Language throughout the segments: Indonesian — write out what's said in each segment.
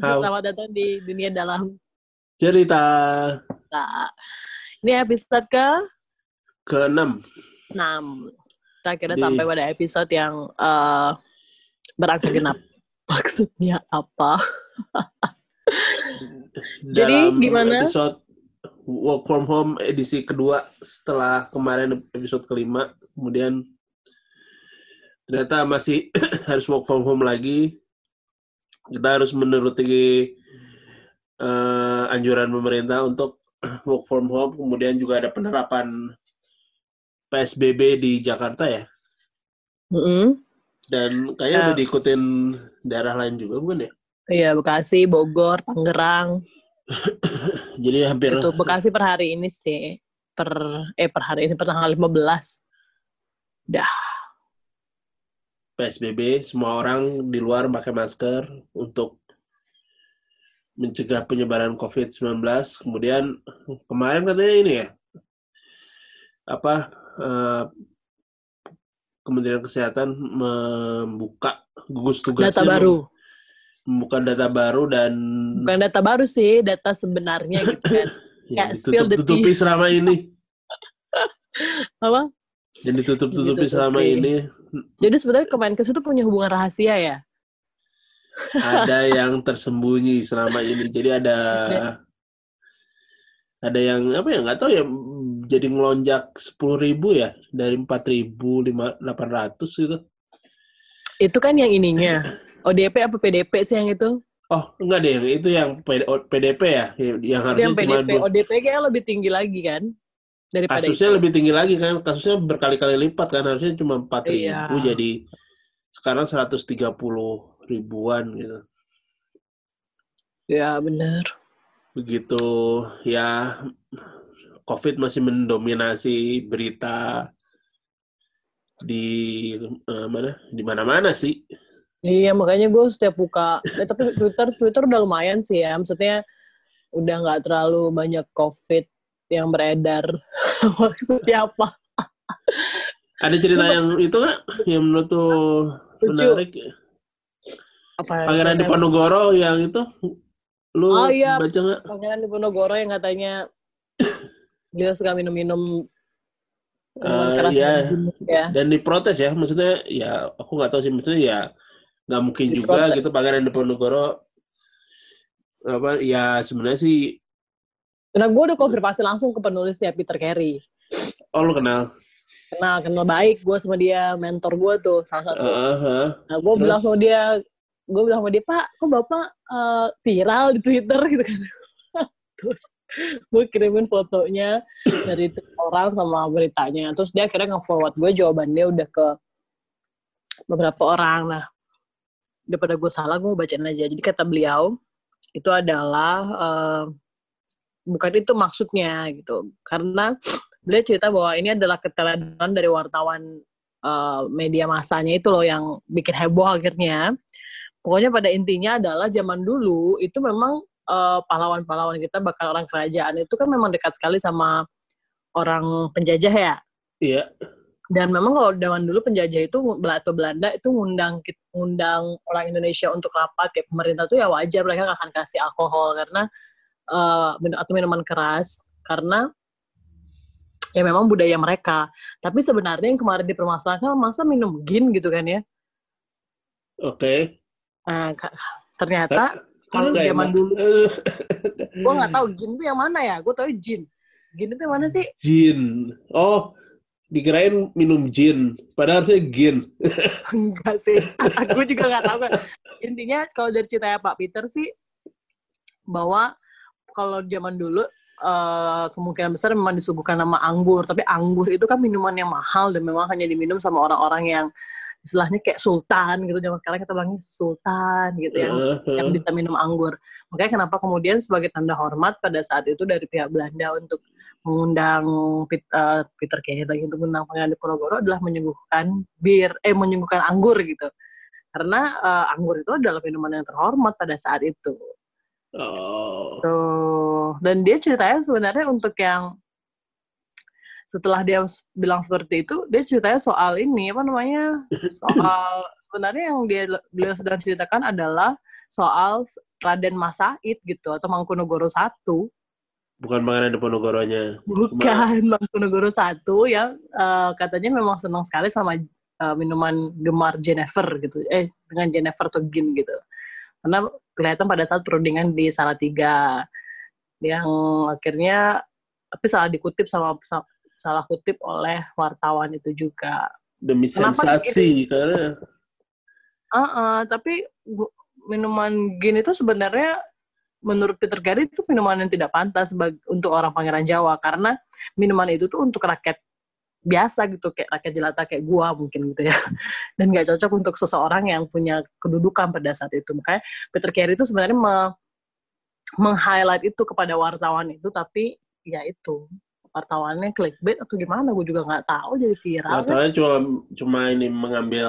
Selamat datang di dunia dalam Cerita tak. Ini episode ke ke-6. 6. Kita akhirnya Di- sampai pada episode yang eh berangka genap. Maksudnya apa? Jadi, Dalam gimana? Episode work from home edisi kedua setelah kemarin episode kelima. Kemudian ternyata masih harus work from home lagi. Kita harus menuruti eh, anjuran pemerintah untuk work from home. Kemudian juga ada penerapan PSBB di Jakarta ya. Mm-mm. Dan kayaknya Ya. udah diikutin daerah lain juga bukan ya? Iya, Bekasi, Bogor, Tangerang. Jadi hampir Itu Bekasi per hari ini sih. Per eh per hari ini per tanggal 15. PSBB, semua orang di luar pakai masker untuk mencegah penyebaran COVID-19. Kemudian kemarin katanya ini ya, apa eh, Kementerian Kesehatan membuka gugus tugasnya Data baru. membuka data baru dan Bukan data baru sih, data sebenarnya gitu kan. spill the ditutup-tutupi selama ini, Apa? yang ditutup-tutupi selama ini Jadi sebenarnya Kemenkes itu punya hubungan rahasia ya? ada yang tersembunyi selama ini. Jadi ada ada yang apa ya nggak tahu ya jadi ngelonjak sepuluh ribu ya dari empat ribu lima delapan ratus gitu. Itu kan yang ininya. ODP apa PDP sih yang itu? Oh enggak deh itu yang PDP ya yang harusnya yang cuma PDP. dua- ODP kayaknya lebih tinggi lagi kan? Daripada kasusnya itu. lebih tinggi lagi kan kasusnya berkali-kali lipat kan harusnya cuma empat ribu Iya. jadi sekarang 130 ribuan gitu. Ya bener. begitu ya COVID masih mendominasi berita di eh, mana di mana-mana sih. Iya makanya gue setiap buka, eh, tapi Twitter Twitter udah lumayan sih ya. Maksudnya udah nggak terlalu banyak COVID yang beredar. Maksudnya apa? Ada cerita yang itu nggak yang menurut tuh menarik? Apa? Pangeran Diponegoro yang itu lu Oh, iya. baca nggak? Pangeran Diponegoro yang katanya beliau suka minum-minum Eh, keras iya. ya. Dan diprotes ya, maksudnya ya aku nggak tahu sih maksudnya ya nggak mungkin juga Diprotes. gitu Pangeran Diponegoro apa ya sebenarnya sih Karena gue udah konfirmasi langsung ke penulisnya Peter Carey. oh lu kenal Kenal, kenal baik gue sama dia, mentor gue tuh salah satu. Heeh, heeh. Nah, gue Terus? bilang sama dia, gue bilang sama dia, Pak, kok Bapak eh, viral di Twitter gitu kan. Terus gue kirimin fotonya dari orang sama beritanya. Terus dia akhirnya nge-forward gue jawabannya udah ke beberapa orang. Nah, daripada gue salah, gue bacain aja. Jadi kata beliau, itu adalah, eh, bukan itu maksudnya gitu. Karena beliau cerita bahwa ini adalah keteladanan dari wartawan eh, media masanya itu loh yang bikin heboh akhirnya. Pokoknya pada intinya adalah zaman dulu itu memang eh, pahlawan-pahlawan kita bakal orang kerajaan itu kan memang dekat sekali sama orang penjajah ya. Iya. Dan memang kalau zaman dulu penjajah itu atau Belanda itu ngundang ngundang orang Indonesia untuk rapat kayak pemerintah tuh ya wajar mereka akan kasih alkohol karena min- atau minuman keras karena ya memang budaya mereka. Tapi sebenarnya yang kemarin dipermasalahkan masa minum gin gitu kan ya. Oke. Nah, ka- ternyata kalau zaman enak. dulu gue nggak tahu gin itu yang mana ya. Gue tahu gin. Gin itu yang mana sih? Jin. Oh, dikirain minum jin. Padahal harusnya gin. Enggak sih. gue juga nggak tahu kan. Intinya kalau dari ceritanya Pak Peter sih bahwa kalau zaman dulu eh, kemungkinan besar memang disuguhkan nama anggur, tapi anggur itu kan minuman yang mahal dan memang hanya diminum sama orang-orang yang istilahnya kayak sultan gitu. Zaman sekarang kita bilangnya sultan gitu yang Eh, yang bisa minum anggur. Makanya kenapa kemudian sebagai tanda hormat pada saat itu dari pihak Belanda untuk mengundang Pit- eh, Peter Carey lagi untuk mengundang Pangeran Diponegoro adalah menyuguhkan bir, eh menyuguhkan anggur gitu. Karena eh, anggur itu adalah minuman yang terhormat pada saat itu. Oh. Tuh. Dan dia ceritanya sebenarnya untuk yang setelah dia bilang seperti itu dia ceritanya soal ini apa namanya soal sebenarnya yang dia beliau sedang ceritakan adalah soal Raden Masaid gitu atau Mangkunegoro satu Bukan Pangeran Diponegoronya. bukan Mangkunegoro satu yang eh, katanya memang senang sekali sama eh, minuman gemar Jennifer gitu eh dengan Jennifer atau Gin gitu karena kelihatan pada saat perundingan di Salatiga yang akhirnya tapi salah dikutip sama sa- salah kutip oleh wartawan itu juga. Demi Kenapa sensasi karena Ah, ah, tapi minuman gin itu sebenarnya menurut Peter Carey itu minuman yang tidak pantas untuk orang Pangeran Jawa. Karena minuman itu tuh untuk rakyat biasa gitu kayak rakyat jelata kayak gua mungkin gitu ya dan nggak cocok untuk seseorang yang punya kedudukan pada saat itu makanya Peter Carey itu sebenarnya me- meng-highlight itu kepada wartawan itu tapi ya itu wartawannya clickbait atau gimana gue juga nggak tahu jadi viral kan. Katanya cuma cuma ini mengambil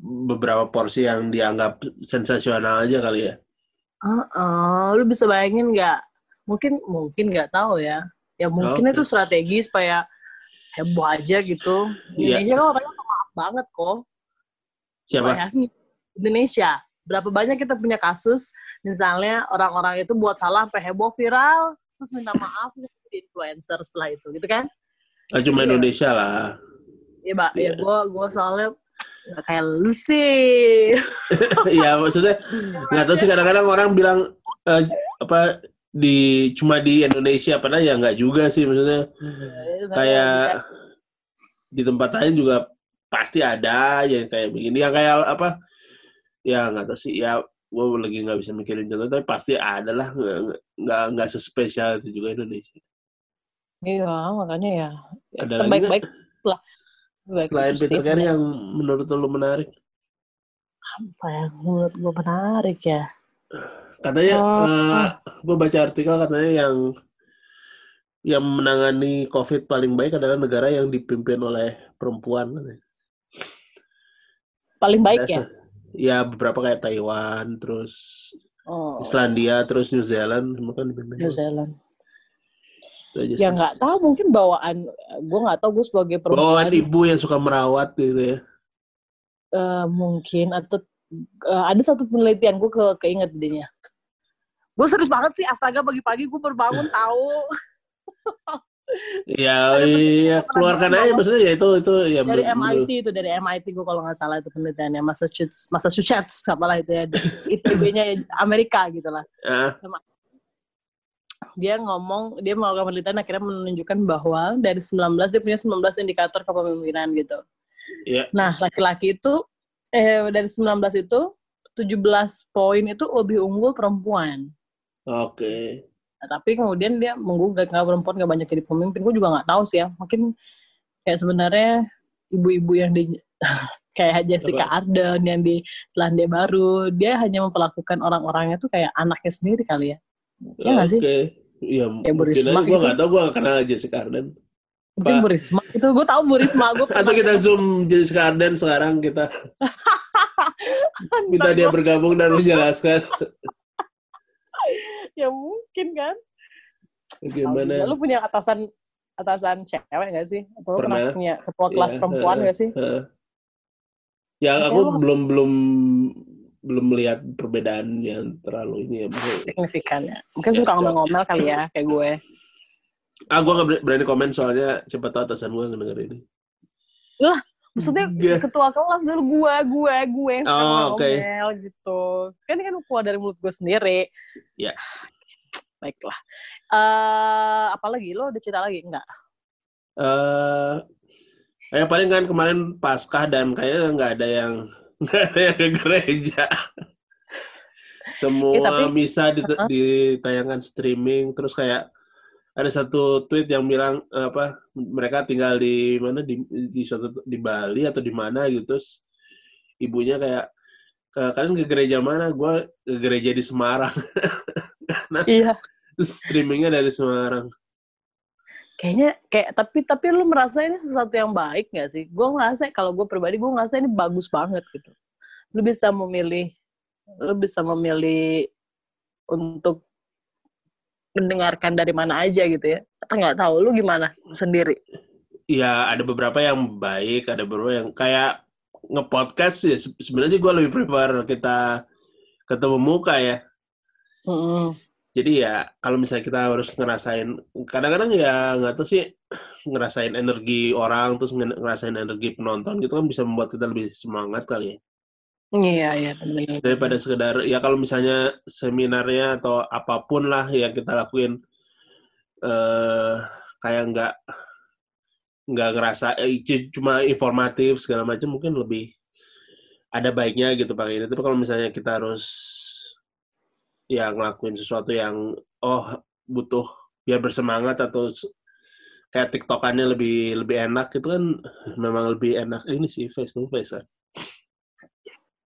beberapa porsi yang dianggap sensasional aja kali ya. Heeh, lu bisa bayangin nggak? Mungkin mungkin nggak tahu ya. Ya mungkin Oke. itu strategi supaya heboh aja gitu. Iya. Indonesia kan orangnya pemaaf banget kok. Siapa? Bayangin. Indonesia. Berapa banyak kita punya kasus, misalnya orang-orang itu buat salah sampai heboh viral, terus minta maaf jadi influencer setelah itu, gitu kan? Ah, cuma Iya. Indonesia lah. Ya, Mbak, ya Iya. gue gua soalnya nggak kayak lu sih. Iya maksudnya nggak tahu sih kadang-kadang orang bilang eh, apa di cuma di Indonesia padahal ya nggak juga sih maksudnya kayak di tempat lain juga pasti ada yang kayak begini yang kayak apa ya nggak tahu sih ya gue lagi nggak bisa mikirin contoh tapi pasti ada lah nggak nggak- sespesial itu juga Indonesia Iya, makanya ya. ya Ada lagi terbaik-baik lah. Terbaik selain Peter Carey yang menurut lo menarik apa yang menurut gue menarik ya? Katanya Oh. gue baca artikel katanya yang yang menangani COVID paling baik adalah negara yang dipimpin oleh perempuan. Paling baik Ada ya? Ya beberapa kayak Taiwan, terus Oh, Islandia, terus New Zealand, semua kan dipimpin. New Zealand. Ya nggak tahu mungkin bawaan gue nggak tahu gue sebagai perempuan Bawaan ibu yang suka merawat gitu ya. eh, mungkin atau eh, ada satu penelitian gue ke keinget dirinya. Gue serius banget sih astaga pagi-pagi gue berbangun tahu. Ya, iya, pernah keluarkan aja maksudnya ya itu itu ya dari MIT itu dari MIT gue kalau nggak salah itu penelitiannya Massachusetts Massachusetts apalah itu ya ITB-nya Amerika gitu lah. Ah, dia ngomong dia melakukan penelitian akhirnya menunjukkan bahwa dari 19 dia punya 19 indikator kepemimpinan gitu. Iya. Nah, laki-laki itu eh dari 19 itu 17 poin itu lebih unggul perempuan. Oke. Nah, tapi kemudian dia menggugat kenapa perempuan gak banyak jadi pemimpin. Gue juga nggak tahu sih ya. Mungkin kayak sebenarnya ibu-ibu yang di kayak Jessica Arden yang di Selandia Baru, dia hanya memperlakukan orang-orangnya tuh kayak anaknya sendiri kali ya. Iya nggak sih? Oke. Iya, Kayak Bu mungkin Risma aja. Gue gitu. nggak tahu, gue nggak kenal Jessica Arden. Mungkin Apa? Bu Risma. Itu gue tahu Bu Risma. Gue Atau kita zoom Jessica Arden sekarang kita minta dia bergabung dan menjelaskan ya mungkin kan. Bagaimana. Lu punya atasan atasan cewek gak sih? Atau pernah Pernah. punya ketua kelas Iya, perempuan heeh. gak sih? Heeh. Ya aku belum belum belum melihat perbedaan yang terlalu ini ya. Signifikan ya. Mungkin suka ngomel-ngomel kali ya, kayak gue. Ah, gue nggak berani komen soalnya siapa tahu atasan gue ngedenger ini. Maksudnya Iya. ketua kelas dulu gue, gue, gue Oh, oke. ngomel gitu. Kan ini kan keluar dari mulut gue sendiri. Iya. Baiklah. Eh, apa lagi? Lo udah cerita lagi? Enggak. Eh, yang paling kan kemarin Paskah dan kayaknya nggak ada yang nggak ada yang ke gereja. Semua Eh, tapi- misa dit- ditayangkan streaming, terus kayak ada satu tweet yang bilang eh, apa mereka tinggal di mana di di suatu di Bali atau di mana gitu, terus ibunya kayak "Ke- kalian ke gereja mana? Gue ke gereja di Semarang. Iya. Terus streamingnya dari Semarang. Kayaknya kayak tapi tapi lu merasa ini sesuatu yang baik gak sih? Gue ngerasa kalau gue pribadi gue ngerasa ini bagus banget gitu. Lu bisa memilih, lu bisa memilih untuk mendengarkan dari mana aja gitu ya. Atau nggak tahu lu gimana sendiri? ya ada beberapa yang baik, ada beberapa yang kayak ngepodcast ya. se- Sebenarnya sih gue lebih prefer kita ketemu muka ya. Mm-mm. Jadi ya kalau misalnya kita harus ngerasain, kadang-kadang ya nggak tahu sih ngerasain energi orang terus nge- ngerasain energi penonton gitu kan bisa membuat kita lebih semangat kali ya. Iya, iya. benar-benar. daripada sekedar ya kalau misalnya seminarnya atau apa pun lah yang kita lakuin eh kayak nggak nggak ngerasa eh, cuma informatif segala macam mungkin lebih ada baiknya gitu pakai ini tapi kalau misalnya kita harus ya ngelakuin sesuatu yang oh butuh biar bersemangat atau kayak tiktokannya lebih lebih enak itu kan memang lebih enak ini sih face to face kan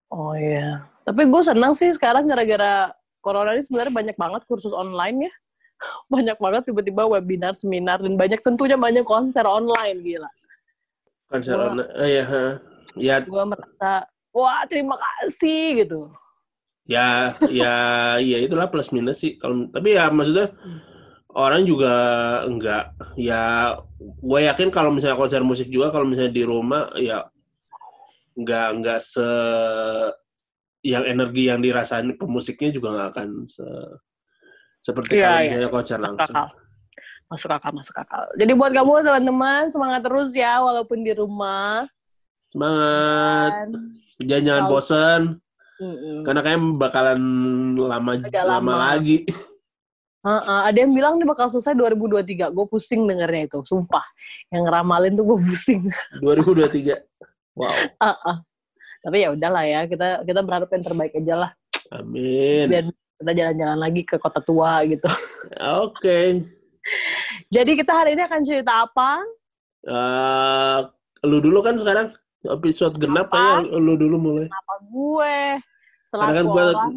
Oh iya. Tapi gue senang sih sekarang gara-gara corona ini sebenarnya banyak banget kursus online ya. Banyak banget tiba-tiba webinar, seminar, dan banyak tentunya banyak konser online, gila. konser Wah. online eh, ya ha. ya Gue merasa, wah terima kasih gitu. ya ya ya itulah plus minus sih kalau tapi ya maksudnya orang juga enggak ya gue yakin kalau misalnya konser musik juga kalau misalnya di rumah ya enggak enggak se yang energi yang dirasain pemusiknya juga nggak akan se seperti Iya, kalau misalnya konser Masuk langsung akal. Masuk akal, masuk akal. Jadi buat kamu teman-teman, semangat terus ya walaupun di rumah. semangat Dan, jangan jangan bosan mm-mm. karena kayaknya bakalan lama Agak lama lama. lagi Heeh, ada yang bilang nih bakal selesai 2023. Gue pusing dengernya itu, sumpah. Yang ngeramalin tuh gue pusing. 2023 wow Heeh. Tapi ya udahlah ya, kita kita berharap yang terbaik aja lah. amin Biar kita jalan-jalan lagi ke kota tua gitu. oke Jadi kita hari ini akan cerita apa? Eh, lu dulu kan sekarang episode genap Apa? kayaknya lu dulu mulai. Apa gue? Karena kan Selaku gua orang.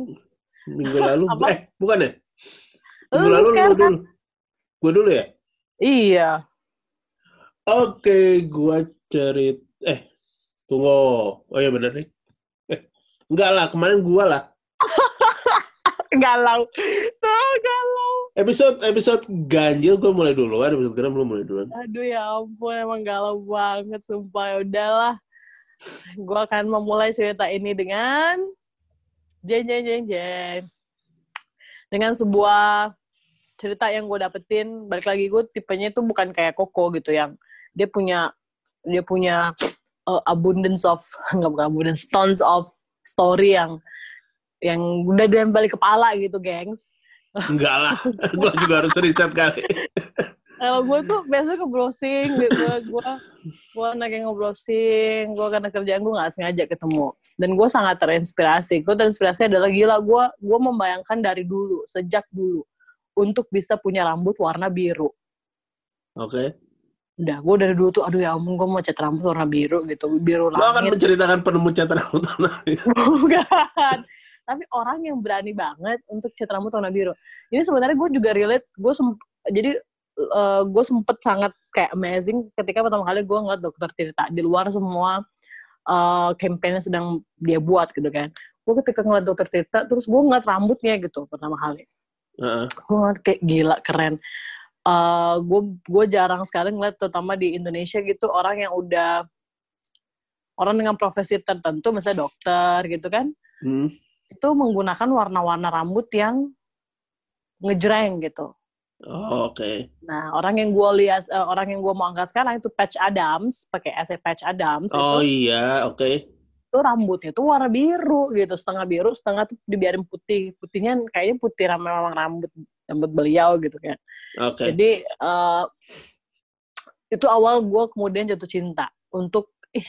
minggu lalu eh bukan ya? Lu Minggu lalu lu sekarang. dulu. Gua dulu ya? Iya. Oke, gua cerit eh tunggu. Oh iya bener nih. Enggak lah, kemarin gua lah. Galau. Nah, galau. Episode episode ganjil gua mulai duluan, episode genap lu mulai duluan. Aduh ya ampun, emang galau banget, sumpah. Ya udahlah. Gue akan memulai cerita ini dengan... Jeng, jeng, jeng, jeng. Dengan sebuah cerita yang gue dapetin, balik lagi gue tipenya itu bukan kayak Koko gitu, yang dia punya dia punya uh, abundance of, nggak bukan abundance, tons of story yang yang udah di kepala gitu, gengs. Enggak lah. gua juga harus riset kali. kalau gue tuh biasanya ke browsing gitu gue gue anak yang nge-browsing gue karena kerjaan gue nggak sengaja ketemu dan gue sangat terinspirasi gue terinspirasi adalah gila gue gue membayangkan dari dulu sejak dulu untuk bisa punya rambut warna biru Oke. Udah gue dari dulu tuh aduh ya ampun gue mau cat rambut warna biru gitu. Biru Lu akan langit. menceritakan penemu cat rambut warna biru. bukan. Tapi orang yang berani banget untuk cat rambut warna biru. Ini sebenarnya gue juga relate gue jadi eh, gue sempet sangat kayak amazing ketika pertama kali gue ngeliat dokter Tirta di luar semua eh campaign yang sedang dia buat gitu kan. Gue ketika ngeliat dokter Tirta terus gue ngeliat rambutnya gitu pertama kali. Heeh. gue ngeliat kayak gila keren gue gue jarang sekali ngeliat terutama di Indonesia gitu orang yang udah orang dengan profesi tertentu misalnya dokter gitu kan Hmm. itu menggunakan warna-warna rambut yang ngejreng gitu. Oh, Oke. Nah, orang yang gue lihat, eh, orang yang gue mau angkat sekarang itu Patch Adams, pakai S Patch Adams, Oh itu, iya, oke. itu rambutnya tuh warna biru gitu, setengah biru, setengah tuh dibiarin putih. Putihnya kayaknya putih memang rambut rambut beliau gitu kan. Oke. Jadi eh, itu awal gue kemudian jatuh cinta untuk ih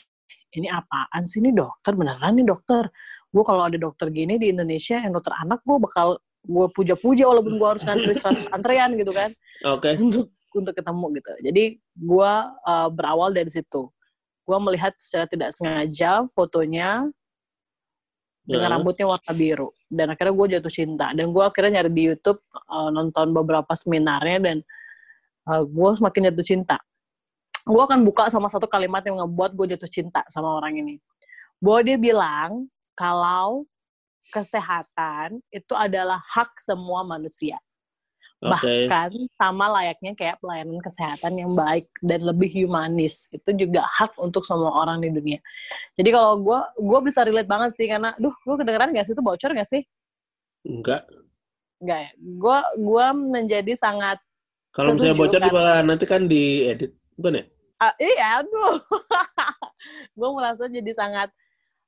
ini apaan sih ini dokter beneran nih dokter. Gue kalau ada dokter gini di Indonesia yang dokter anak gue bakal gue puja-puja walaupun gue harus ngantri 100 antrean gitu kan Oke. untuk untuk ketemu gitu. Jadi gue uh, berawal dari situ. Gue melihat secara tidak sengaja fotonya dengan Ya. rambutnya warna biru dan akhirnya gue jatuh cinta dan gue akhirnya nyari di YouTube uh, nonton beberapa seminarnya dan uh, gue semakin jatuh cinta. Gue akan buka sama satu kalimat yang ngebuat gue jatuh cinta sama orang ini. Bahwa dia bilang kalau kesehatan itu adalah hak semua manusia. Bahkan sama layaknya kayak pelayanan kesehatan yang baik dan lebih humanis itu juga hak untuk semua orang di dunia jadi kalau gue gue bisa relate banget sih karena duh lu kedengeran gak sih itu bocor gak sih Enggak. Enggak ya gue gue menjadi sangat Kalau misalnya bocor kan? juga nanti kan diedit. Bukan ya? ah, iya aduh gue merasa jadi sangat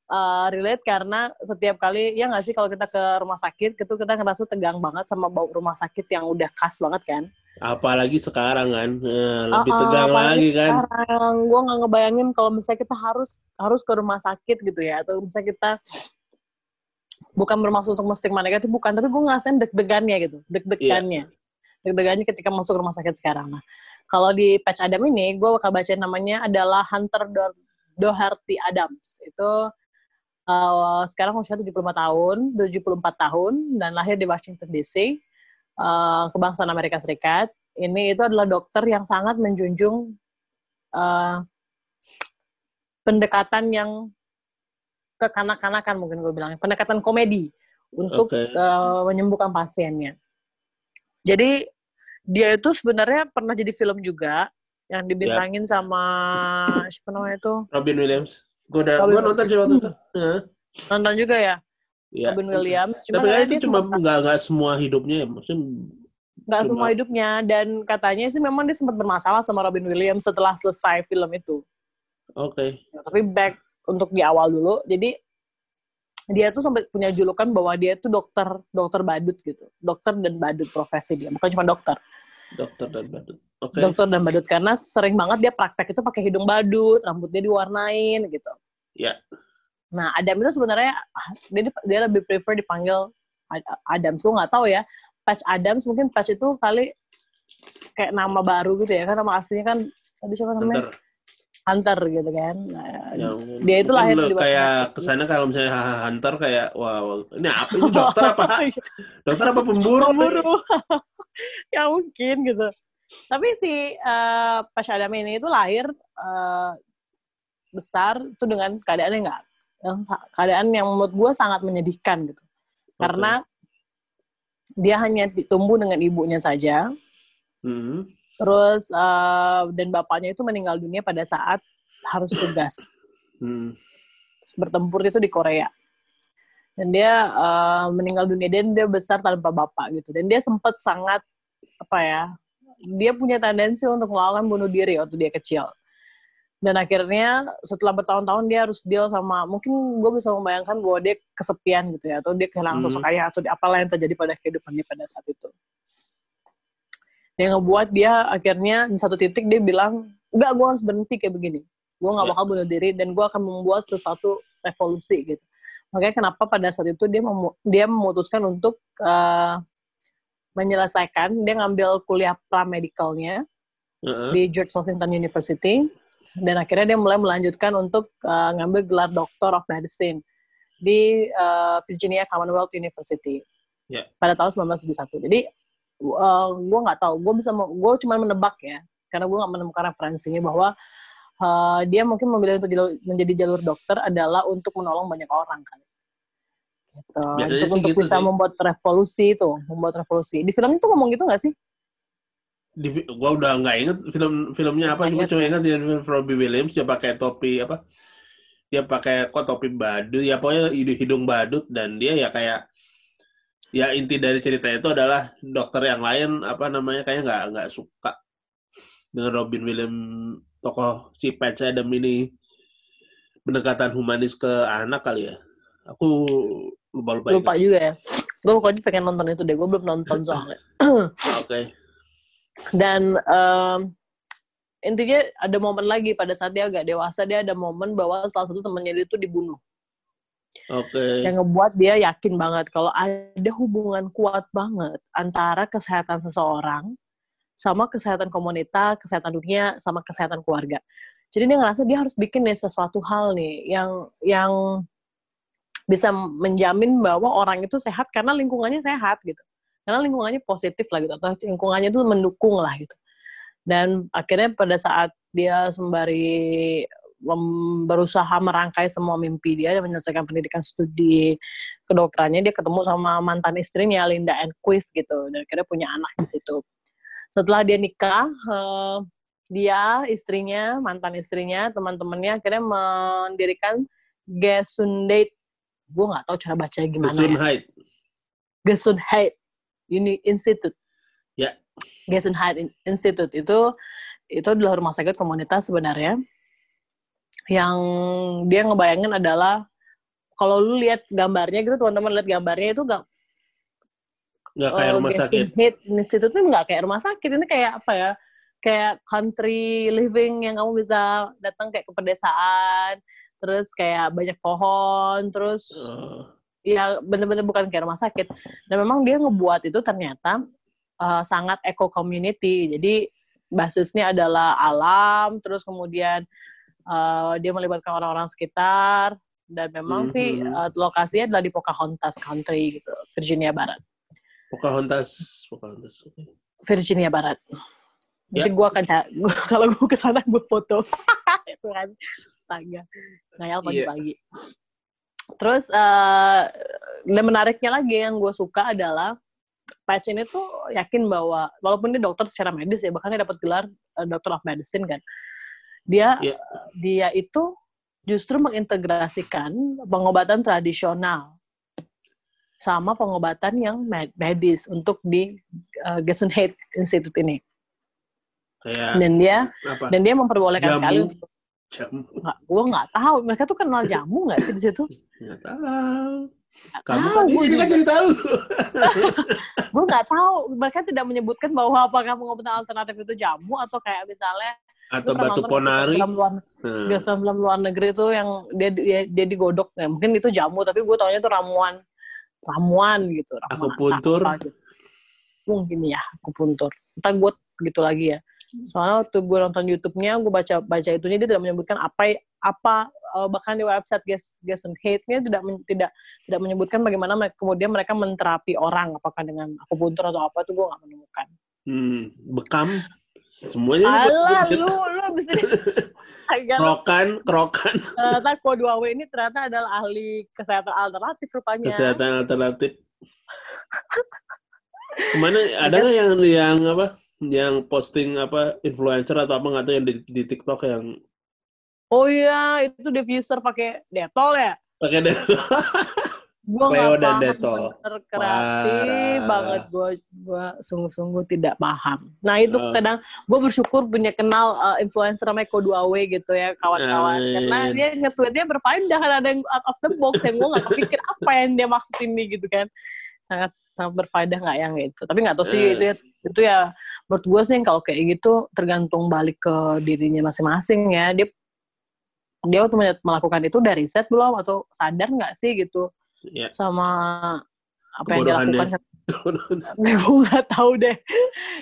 uh, relate karena setiap kali ya nggak sih kalau kita ke rumah sakit itu kita ngerasa tegang banget sama bau rumah sakit yang udah khas banget kan? Apalagi sekarang kan. Eh, lebih tegang apalagi lagi kan. sekarang. Gue nggak ngebayangin kalau misalnya kita harus harus ke rumah sakit gitu ya. Atau misalnya kita bukan bermaksud untuk stigma negatif bukan. Tapi gue ngerasain deg-degannya gitu. Deg-degannya. Deg-degannya ketika masuk rumah sakit sekarang. Nah kalau di Patch Adam ini gue bakal bacain namanya adalah Hunter Do- Doherty Adams. Itu uh, sekarang usia 75 tahun 74 tahun dan lahir di Washington DC uh, kebangsaan Amerika Serikat ini itu adalah dokter yang sangat menjunjung uh, pendekatan yang kekanak-kanakan mungkin gue bilang pendekatan komedi untuk Oke. uh, menyembuhkan pasiennya. Jadi dia itu sebenarnya pernah jadi film juga yang dibintangin sama siapa namanya itu Robin Williams. Gue udah gua nonton sih waktu itu. Heeh. nonton juga ya Iya. Robin Williams. Cuma Tapi katanya itu cuma sempat- nggak nggak semua hidupnya ya. Maksudnya nggak cuma- semua hidupnya dan katanya sih memang dia sempat bermasalah sama Robin Williams setelah selesai film itu. oke. Ya, tapi back untuk di awal dulu jadi dia tuh sampai punya julukan bahwa dia tuh dokter dokter badut gitu dokter dan badut profesi dia bukan cuma dokter Dokter dan badut. Oke. dokter dan badut karena sering banget dia praktek itu pakai hidung badut rambutnya diwarnain gitu. Ya. nah Adam itu sebenarnya ah, dia dia lebih prefer dipanggil Ad- Adams. Gue nggak tahu ya Patch Adams mungkin Patch itu kali kayak nama baru gitu ya kan nama aslinya kan tadi siapa namanya? Bentar. Hunter gitu kan. Nah, Ya, dia itu lahir di Washington kayak ke sana kalau misalnya hunter kayak wow ini apa ini? Dokter apa dokter apa pemburu pemburu. ya mungkin gitu tapi si uh, Pas Adam ini itu lahir eh, besar itu dengan keadaan yang enggak yang sa- keadaan yang menurut gue sangat menyedihkan gitu. Karena dia hanya tumbuh dengan ibunya saja. Hmm. terus eh, dan bapaknya itu meninggal dunia pada saat harus tugas. Hmm. bertempur itu di Korea. Dan dia eh, meninggal dunia dan dia besar tanpa bapak gitu. Dan dia sempat sangat apa ya dia punya tendensi untuk melakukan bunuh diri waktu dia kecil dan akhirnya setelah bertahun-tahun dia harus deal sama mungkin gue bisa membayangkan bahwa dia kesepian gitu ya atau dia kehilangan Hmm. sosok ayah atau apalah yang terjadi pada kehidupan dia pada saat itu yang ngebuat dia akhirnya di satu titik dia bilang enggak gue harus berhenti kayak begini gue nggak Ya. bakal bunuh diri dan gue akan membuat sesuatu revolusi gitu makanya kenapa pada saat itu dia memu- dia memutuskan untuk eh, menyelesaikan dia ngambil kuliah pramedicalnya Heeh. di George Washington University dan akhirnya dia mulai melanjutkan untuk eh, ngambil gelar Doctor of Medicine di eh, Virginia Commonwealth University Ya. pada tahun 1971. Jadi uh, gue nggak tahu, gue bisa gue cuma menebak ya, karena gue nggak menemukan referensinya bahwa eh, dia mungkin memilih untuk jalur- menjadi jalur dokter adalah untuk menolong banyak orang kan. Gitu. Biasanya Untuk untuk gitu bisa sih. membuat revolusi itu, membuat revolusi. Di film itu ngomong gitu nggak sih? Di, gua udah nggak inget film filmnya apa, cuma inget. cuma ingat dia film Robbie Williams dia pakai topi apa? Dia pakai kok topi badut, ya pokoknya hidung, badut dan dia ya kayak ya inti dari cerita itu adalah dokter yang lain apa namanya kayaknya nggak nggak suka dengan Robin Williams tokoh si Patch Adam ini pendekatan humanis ke anak kali ya. Aku lupa lupa. Lupa juga ya. Gue pokoknya pengen nonton itu deh, gue belum nonton soalnya. Oke. Dan em, intinya ada momen lagi pada saat dia agak dewasa, dia ada momen bahwa salah satu temannya dia itu dibunuh. Oke. yang ngebuat dia yakin banget kalau ada hubungan kuat banget antara kesehatan seseorang sama kesehatan komunitas, kesehatan dunia, sama kesehatan keluarga. Jadi dia ngerasa dia harus bikin nih sesuatu hal nih yang yang bisa menjamin bahwa orang itu sehat karena lingkungannya sehat gitu. Karena lingkungannya positif lah gitu atau lingkungannya itu mendukung lah gitu. Dan akhirnya pada saat dia sembari berusaha merangkai semua mimpi dia dan menyelesaikan pendidikan studi kedokterannya dia ketemu sama mantan istrinya Linda Enquist gitu dan akhirnya punya anak di situ setelah dia nikah eh, dia istrinya mantan istrinya teman-temannya akhirnya mendirikan Gesundheit gue nggak tahu cara baca gimana ya. Gesundheit. Gesundheit Uni Institute. Ya. Gesundheit In- Institute itu itu adalah rumah sakit komunitas sebenarnya yang dia ngebayangin adalah kalau lu lihat gambarnya gitu teman-teman lihat gambarnya itu gak Nggak kayak eh, rumah sakit. Gesundheit Institute itu nggak kayak rumah sakit ini kayak apa ya kayak country living yang kamu bisa datang kayak ke pedesaan terus kayak banyak pohon terus Oh. ya bener-bener bukan kayak rumah sakit dan memang dia ngebuat itu ternyata uh, sangat eco community jadi basisnya adalah alam terus kemudian uh, dia melibatkan orang-orang sekitar dan memang sih Mhm. uh, lokasinya adalah di Pocahontas Country gitu Virginia Barat Pocahontas. Pocahontas. Virginia Barat Ya. nanti gue akan ca- gua, kalau gue ke sana gue foto itu kan astaga ngayal Iya. pagi-pagi terus eh dan menariknya lagi yang gue suka adalah Patch ini tuh yakin bahwa walaupun dia dokter secara medis ya bahkan dia dapat gelar eh, Doctor of Medicine kan dia Iya. dia itu justru mengintegrasikan pengobatan tradisional sama pengobatan yang med- medis untuk di uh, Gesundheit Institute ini Kayak dan dia apa? dan dia memperbolehkan Jamu. sekali untuk Jamu. nggak gue nggak tahu mereka tuh kenal jamu nggak sih di situ Nggak tahu. Nggak Kamu tahu, kan ini kan jadi tahu. gue nggak tahu mereka tidak menyebutkan bahwa apakah pengobatan alternatif itu jamu atau kayak misalnya Atau batu ponari. film luar nggak film luar negeri itu yang dia dia, dia digodok ya mungkin itu jamu tapi gue taunya itu ramuan ramuan gitu ramuan Akupuntur. apa gitu. mungkin ya akupuntur entah gue gitu lagi ya soalnya waktu gue nonton YouTube-nya gue baca baca itunya dia tidak menyebutkan apa apa eh, bahkan di website Gas Gason Hate-nya tidak men- tidak tidak menyebutkan bagaimana mereka, kemudian mereka menterapi orang apakah dengan akupuntur atau apa itu gue nggak menemukan hmm, bekam. Semuanya alah lu lu bisa agak kerokan, kerokan. ternyata Ko 2W ini ternyata adalah ahli kesehatan alternatif rupanya. Kesehatan alternatif. Ke mana ada nggak yang yang apa? Yang posting apa influencer atau apa nggak tahu yang di, di TikTok yang Oh iya, itu diffuser pakai Detol ya? pakai deh. Gua nggak dan bener kreatif Parah. banget gue gua sungguh-sungguh tidak paham. Nah itu Oh. kadang gue bersyukur punya kenal uh, influencer namanya 2W gitu ya kawan-kawan. Karena dia nge-tweetnya berfaedah kan ada yang out of the box yang gue nggak kepikir apa yang dia maksud ini gitu kan. Sangat sangat berfaedah nggak yang itu. Tapi nggak tahu sih itu, ya- itu ya menurut gue sih kalau kayak gitu tergantung balik ke dirinya masing-masing ya. Dia dia waktu melakukan itu udah riset belum atau sadar nggak sih gitu ya. sama apa yang dia lakukan gue nggak tahu deh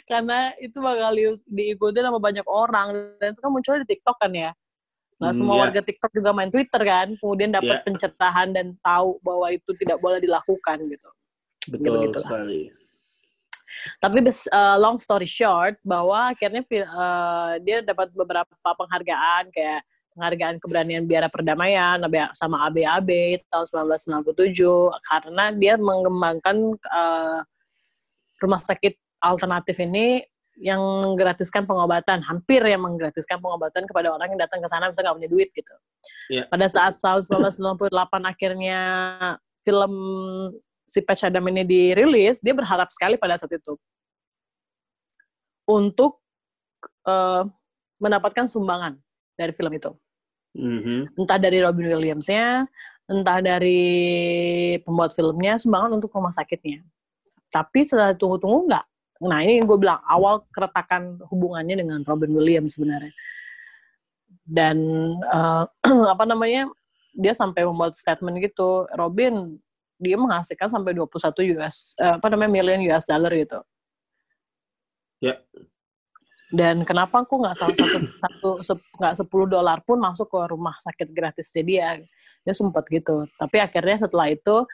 karena itu bakal di- diikuti sama banyak orang dan itu kan munculnya di TikTok kan ya nggak Hmm, semua ya. warga TikTok juga main Twitter kan kemudian dapat Ya. pencerahan dan tahu bahwa itu tidak boleh dilakukan gitu Betul lah. sekali. tapi bes- uh, long story short bahwa akhirnya uh, dia dapat beberapa penghargaan kayak penghargaan keberanian biara perdamaian sama ABAB tahun 1997 karena dia mengembangkan uh, rumah sakit alternatif ini yang menggratiskan pengobatan hampir yang menggratiskan pengobatan kepada orang yang datang ke sana bisa nggak punya duit gitu. Iya. Pada saat tahun 1998 akhirnya film si Patch Adam ini dirilis, dia berharap sekali pada saat itu untuk eh, mendapatkan sumbangan dari film itu. Mhm. Entah dari Robin Williams-nya, entah dari pembuat filmnya, sumbangan untuk rumah sakitnya. Tapi setelah tunggu-tunggu nggak. Nah ini gue bilang, awal keretakan hubungannya dengan Robin Williams sebenarnya. Dan eh, apa namanya, dia sampai membuat statement gitu, Robin, dia menghasilkan sampai 21 US, eh, apa namanya, million US dollar gitu. Ya. Dan kenapa aku nggak salah satu satu nggak 10 dolar pun masuk ke rumah sakit gratisnya dia? Dia sempat gitu. Tapi akhirnya setelah itu,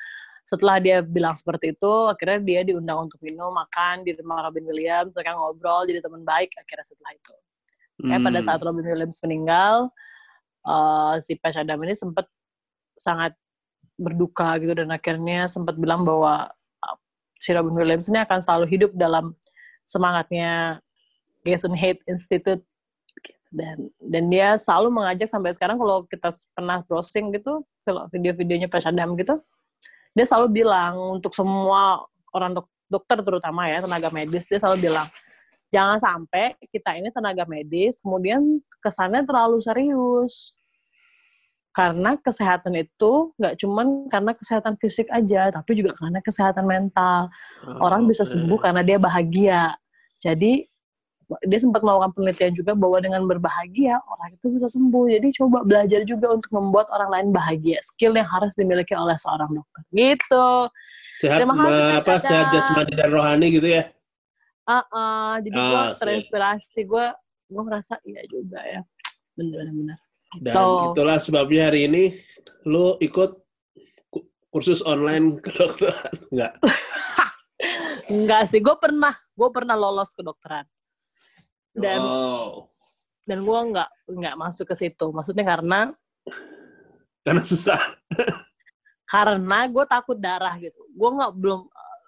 setelah dia bilang seperti itu, akhirnya dia diundang untuk minum, makan di rumah Robin Williams, mereka ngobrol, jadi teman baik akhirnya setelah itu. Kayak pada Hmm. saat Robin Williams meninggal, uh, si Patch Adam ini sempat sangat berduka gitu dan akhirnya sempat bilang bahwa uh, si Robin Williams ini akan selalu hidup dalam semangatnya Jason Hate Institute. Dan dan dia selalu mengajak sampai sekarang kalau kita pernah browsing gitu video-videonya Patch Adam gitu dia selalu bilang untuk semua orang dok dokter terutama ya tenaga medis dia selalu bilang jangan sampai kita ini tenaga medis kemudian kesannya terlalu serius karena kesehatan itu nggak cuman karena kesehatan fisik aja tapi juga karena kesehatan mental oh, orang bisa sembuh karena dia bahagia jadi dia sempat melakukan penelitian juga bahwa dengan berbahagia orang itu bisa sembuh. Jadi coba belajar juga untuk membuat orang lain bahagia. Skill yang harus dimiliki oleh seorang dokter. Gitu. Sehat Terima kasih, apa sehat jasmani dan rohani gitu ya? Uh, uh, jadi oh, gue terinspirasi. Gue gue merasa iya juga ya. Benar-benar. Dan so, itulah sebabnya hari ini lu ikut kursus online kedokteran. Enggak? Enggak sih, gue pernah, gue pernah lolos kedokteran. Dan oh. dan gue nggak nggak masuk ke situ. Maksudnya karena karena susah. Karena gue takut darah gitu. Gue nggak belum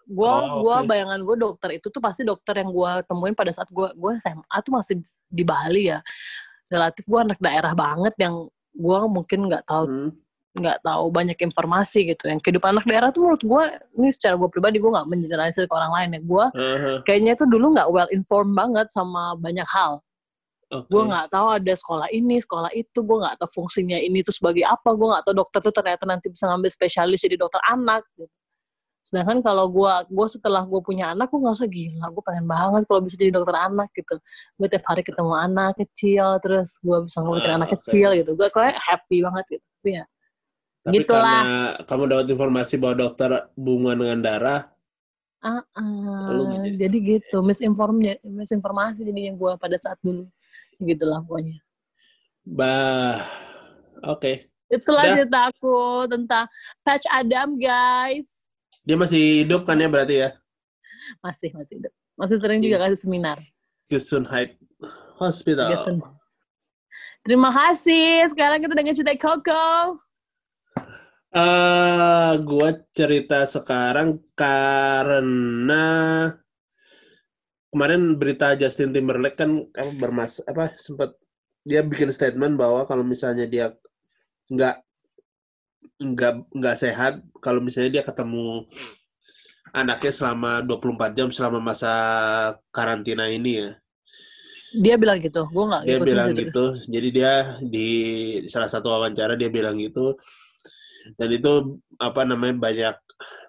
gue oh, gue okay. bayangan gue dokter itu tuh pasti dokter yang gue temuin pada saat gue gue SMA tuh masih di Bali ya relatif gue anak daerah banget yang gue mungkin nggak tahu hmm nggak tahu banyak informasi gitu yang kehidupan anak daerah tuh menurut gue ini secara gue pribadi gue nggak menjelaskan ke orang lain ya gue uh-huh. kayaknya tuh dulu nggak well informed banget sama banyak hal okay. gue nggak tahu ada sekolah ini sekolah itu gue nggak tahu fungsinya ini tuh sebagai apa gue nggak tahu dokter tuh ternyata nanti bisa ngambil spesialis jadi dokter anak gitu. Sedangkan kalau gue gue setelah gue punya anak gue nggak usah gila gue pengen banget kalau bisa jadi dokter anak gitu gue tiap hari ketemu anak kecil terus gue bisa ngomongin uh, anak okay. kecil gitu gue kayak happy banget gitu tapi ya tapi Gitulah. karena kamu dapat informasi bahwa dokter hubungan dengan darah, uh, uh, jadi gitu, misinformasi, misinformasi jadi yang gue pada saat dulu, gitulah pokoknya. Bah, oke. Okay. Itulah Udah. cerita aku tentang Patch Adam, guys. Dia masih hidup kan ya berarti ya? Masih, masih hidup. Masih sering juga kasih seminar. Gesundheit Hospital. Gesundheit. Terima kasih. Sekarang kita dengan cerita Coco. Uh, eh, gue cerita sekarang karena kemarin berita Justin Timberlake kan bermas apa sempat dia bikin statement bahwa kalau misalnya dia nggak nggak nggak sehat kalau misalnya dia ketemu anaknya selama 24 jam selama masa karantina ini ya. Dia bilang gitu, gue nggak. Dia bilang gitu, jadi dia di salah satu wawancara dia bilang gitu dan itu apa namanya banyak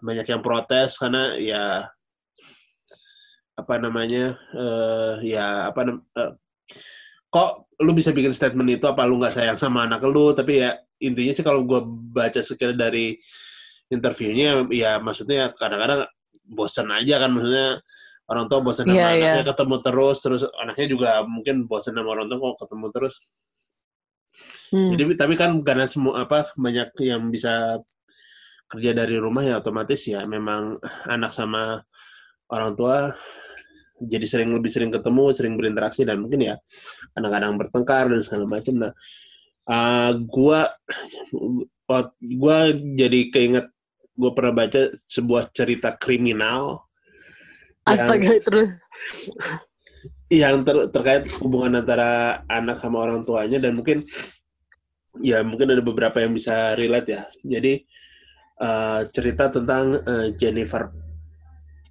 banyak yang protes karena ya apa namanya uh, ya apa uh, kok lu bisa bikin statement itu apa lu nggak sayang sama anak lu tapi ya intinya sih kalau gue baca sekitar dari interviewnya ya maksudnya kadang-kadang bosan aja kan maksudnya orang tua bosan sama yeah, anaknya yeah. ketemu terus terus anaknya juga mungkin bosan sama orang tua kok ketemu terus Hmm. Jadi tapi kan karena semua apa banyak yang bisa kerja dari rumah ya otomatis ya memang anak sama orang tua jadi sering lebih sering ketemu, sering berinteraksi dan mungkin ya kadang-kadang bertengkar dan segala macam. Nah, uh, gua gua jadi keinget gue pernah baca sebuah cerita kriminal Astaga yang, terus yang ter, terkait hubungan antara anak sama orang tuanya dan mungkin ya mungkin ada beberapa yang bisa relate ya. Jadi uh, cerita tentang uh, Jennifer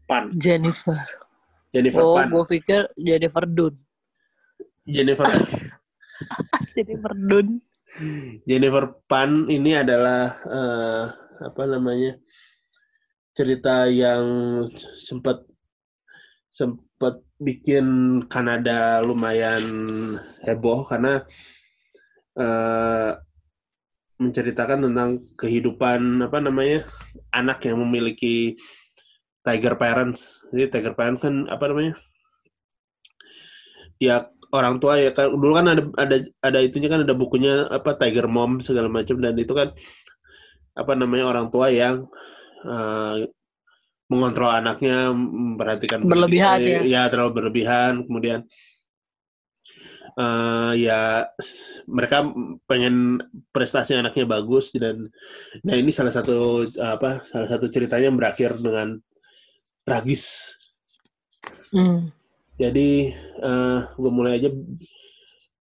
Pan. Jennifer. Jennifer oh, Pan. gue pikir Jennifer Dun. Jennifer. Jennifer Dun. Jennifer Pan ini adalah uh, apa namanya cerita yang sempat sempat bikin Kanada lumayan heboh karena uh, menceritakan tentang kehidupan apa namanya anak yang memiliki tiger parents. Jadi tiger parents kan apa namanya? Ya orang tua ya kan dulu kan ada ada ada itunya kan ada bukunya apa Tiger Mom segala macam dan itu kan apa namanya orang tua yang uh, mengontrol anaknya memperhatikan berlebihan ya. ya terlalu berlebihan kemudian uh, ya mereka pengen prestasi anaknya bagus dan nah ini salah satu apa salah satu ceritanya yang berakhir dengan tragis. Hmm. Jadi uh, gue mulai aja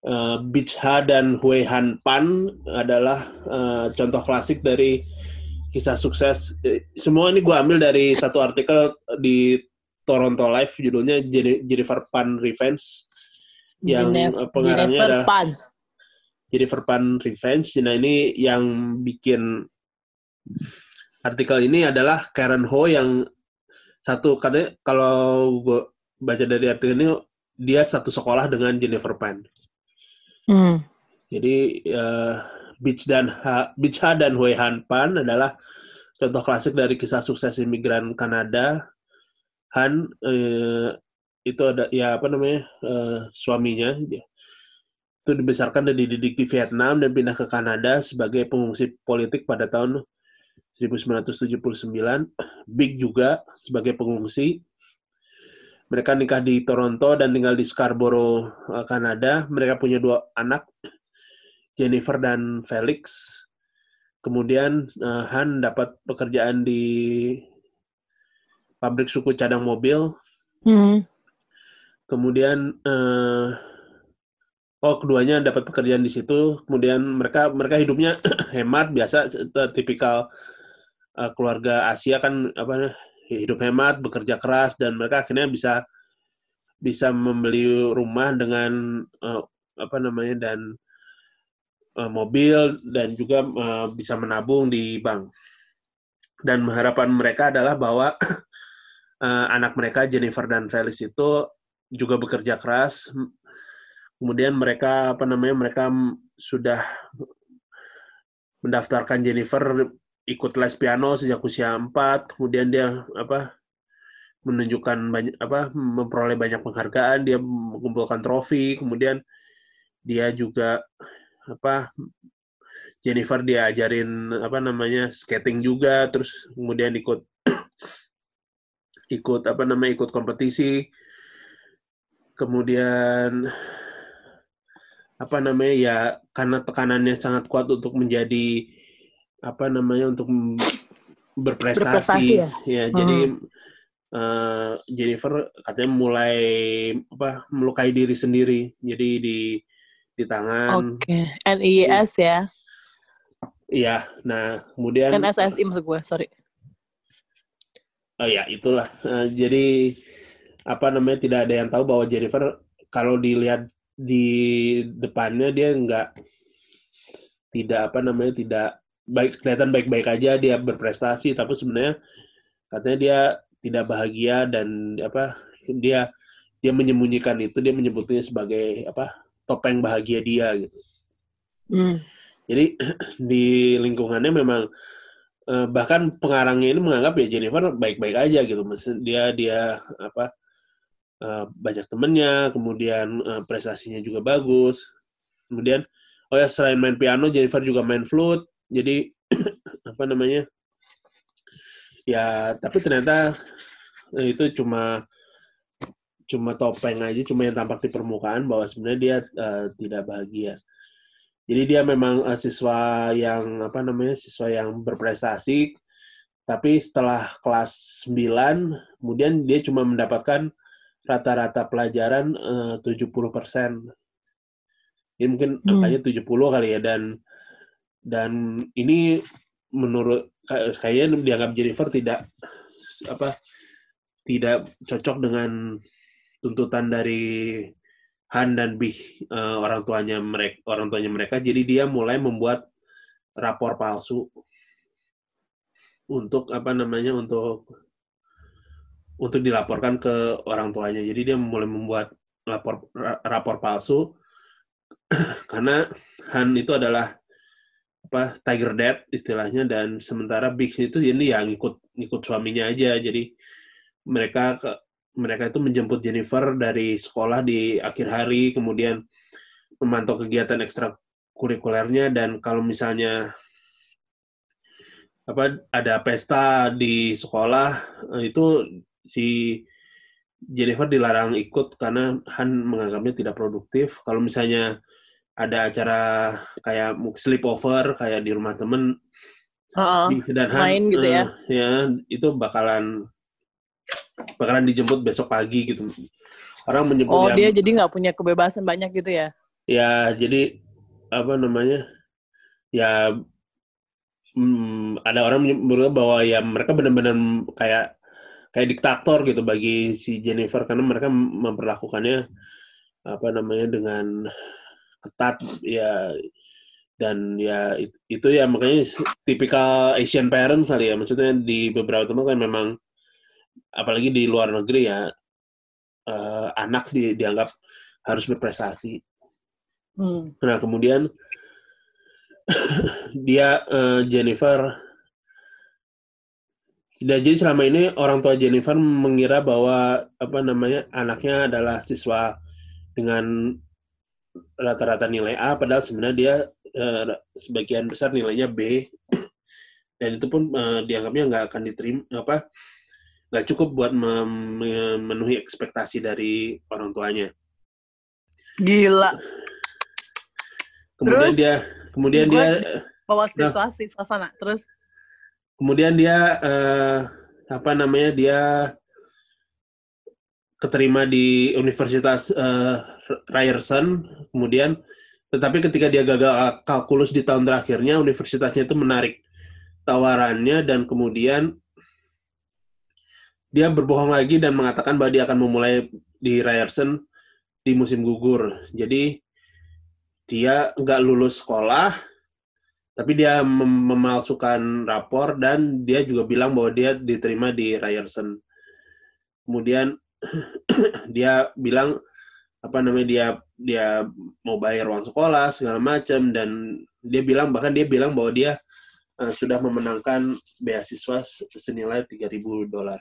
uh, Beach Ha dan Hui Han Pan adalah uh, contoh klasik dari kisah sukses. Semua ini gue ambil dari satu artikel di Toronto Live judulnya Jennifer Pan Revenge yang Jennifer, pengarangnya Jennifer adalah Pans. Jennifer Pan Revenge. Nah ini yang bikin artikel ini adalah Karen Ho yang satu katanya kalau gue baca dari artikel ini dia satu sekolah dengan Jennifer Pan. Hmm. Jadi uh, Beach dan ha, Beach Ha dan Hui Han Pan adalah contoh klasik dari kisah sukses imigran Kanada. Han uh, itu ada ya apa namanya uh, suaminya dia itu dibesarkan dan dididik di Vietnam dan pindah ke Kanada sebagai pengungsi politik pada tahun 1979. Big juga sebagai pengungsi mereka nikah di Toronto dan tinggal di Scarborough, eh, Kanada. Mereka punya dua anak, Jennifer dan Felix. Kemudian uh, Han dapat pekerjaan di pabrik suku cadang mobil. Hmm. Kemudian uh, oh keduanya dapat pekerjaan di situ. Kemudian mereka mereka hidupnya hemat biasa tipikal uh, keluarga Asia kan apa hidup hemat, bekerja keras, dan mereka akhirnya bisa bisa membeli rumah dengan uh, apa namanya dan uh, mobil dan juga uh, bisa menabung di bank. Dan harapan mereka adalah bahwa uh, anak mereka Jennifer dan Felix itu juga bekerja keras. Kemudian mereka apa namanya mereka sudah mendaftarkan Jennifer ikut les piano sejak usia 4, kemudian dia apa menunjukkan banyak apa memperoleh banyak penghargaan, dia mengumpulkan trofi, kemudian dia juga apa Jennifer dia ajarin apa namanya skating juga, terus kemudian ikut ikut apa namanya ikut kompetisi, kemudian apa namanya ya karena tekanannya sangat kuat untuk menjadi apa namanya untuk berprestasi, berprestasi ya, ya hmm. jadi uh, Jennifer katanya mulai apa melukai diri sendiri jadi di di tangan. Oke, okay. NIS ya? Iya, nah kemudian NSSI maksud gue, sorry. Oh ya, itulah. Uh, jadi apa namanya tidak ada yang tahu bahwa Jennifer kalau dilihat di depannya dia nggak tidak apa namanya tidak baik kelihatan baik-baik aja dia berprestasi tapi sebenarnya katanya dia tidak bahagia dan apa dia dia menyembunyikan itu dia menyebutnya sebagai apa topeng bahagia dia gitu. Hmm. Jadi di lingkungannya memang eh, bahkan pengarangnya ini menganggap ya Jennifer baik-baik aja gitu. Maksudnya dia dia apa eh, banyak temennya, kemudian eh, prestasinya juga bagus. Kemudian oh ya selain main piano Jennifer juga main flute jadi apa namanya ya tapi ternyata eh, itu cuma cuma topeng aja cuma yang tampak di permukaan bahwa sebenarnya dia uh, tidak bahagia jadi dia memang uh, siswa yang apa namanya siswa yang berprestasi tapi setelah kelas 9 kemudian dia cuma mendapatkan rata-rata pelajaran uh, 70 persen ini mungkin hmm. angkanya 70 kali ya dan dan ini menurut kayaknya dianggap Jennifer tidak apa tidak cocok dengan tuntutan dari Han dan Bih uh, orang tuanya mereka orang tuanya mereka. Jadi dia mulai membuat rapor palsu untuk apa namanya untuk untuk dilaporkan ke orang tuanya. Jadi dia mulai membuat lapor rapor palsu karena Han itu adalah apa Tiger Dad istilahnya dan sementara Big itu ini yang ikut ikut suaminya aja jadi mereka ke, mereka itu menjemput Jennifer dari sekolah di akhir hari kemudian memantau kegiatan ekstrakurikulernya dan kalau misalnya apa ada pesta di sekolah eh, itu si Jennifer dilarang ikut karena Han menganggapnya tidak produktif. Kalau misalnya ada acara kayak sleepover kayak di rumah temen dan Han main gitu ya. eh, ya itu bakalan bakalan dijemput besok pagi gitu. Orang menyebut Oh, dia jadi nggak punya kebebasan banyak gitu ya? ya jadi apa namanya ya hmm, ada orang menurut bahwa ya mereka benar-benar kayak kayak diktator gitu bagi si Jennifer karena mereka memperlakukannya apa namanya dengan ketat ya dan ya it- itu ya makanya tipikal Asian parent kali ya maksudnya di beberapa tempat kan memang apalagi di luar negeri ya eh, anak di, dianggap harus berprestasi Hmm. Nah, kemudian dia eh, Jennifer dan jadi selama ini orang tua Jennifer mengira bahwa apa namanya anaknya adalah siswa dengan rata-rata nilai A padahal sebenarnya dia eh, sebagian besar nilainya B dan itu pun eh, dianggapnya nggak akan diterima apa nggak cukup buat mem- memenuhi ekspektasi dari orang tuanya. Gila. Kemudian Terus? dia kemudian dia Bawa Nah. situasi, suasana. Terus, kemudian dia eh, apa namanya dia keterima di Universitas eh, Ryerson kemudian tetapi ketika dia gagal kalkulus di tahun terakhirnya universitasnya itu menarik tawarannya dan kemudian dia berbohong lagi dan mengatakan bahwa dia akan memulai di Ryerson di musim gugur jadi dia nggak lulus sekolah tapi dia mem- memalsukan rapor dan dia juga bilang bahwa dia diterima di Ryerson. Kemudian dia bilang apa namanya dia dia mau bayar uang sekolah segala macam dan dia bilang bahkan dia bilang bahwa dia eh, sudah memenangkan beasiswa se- senilai 3.000 dolar.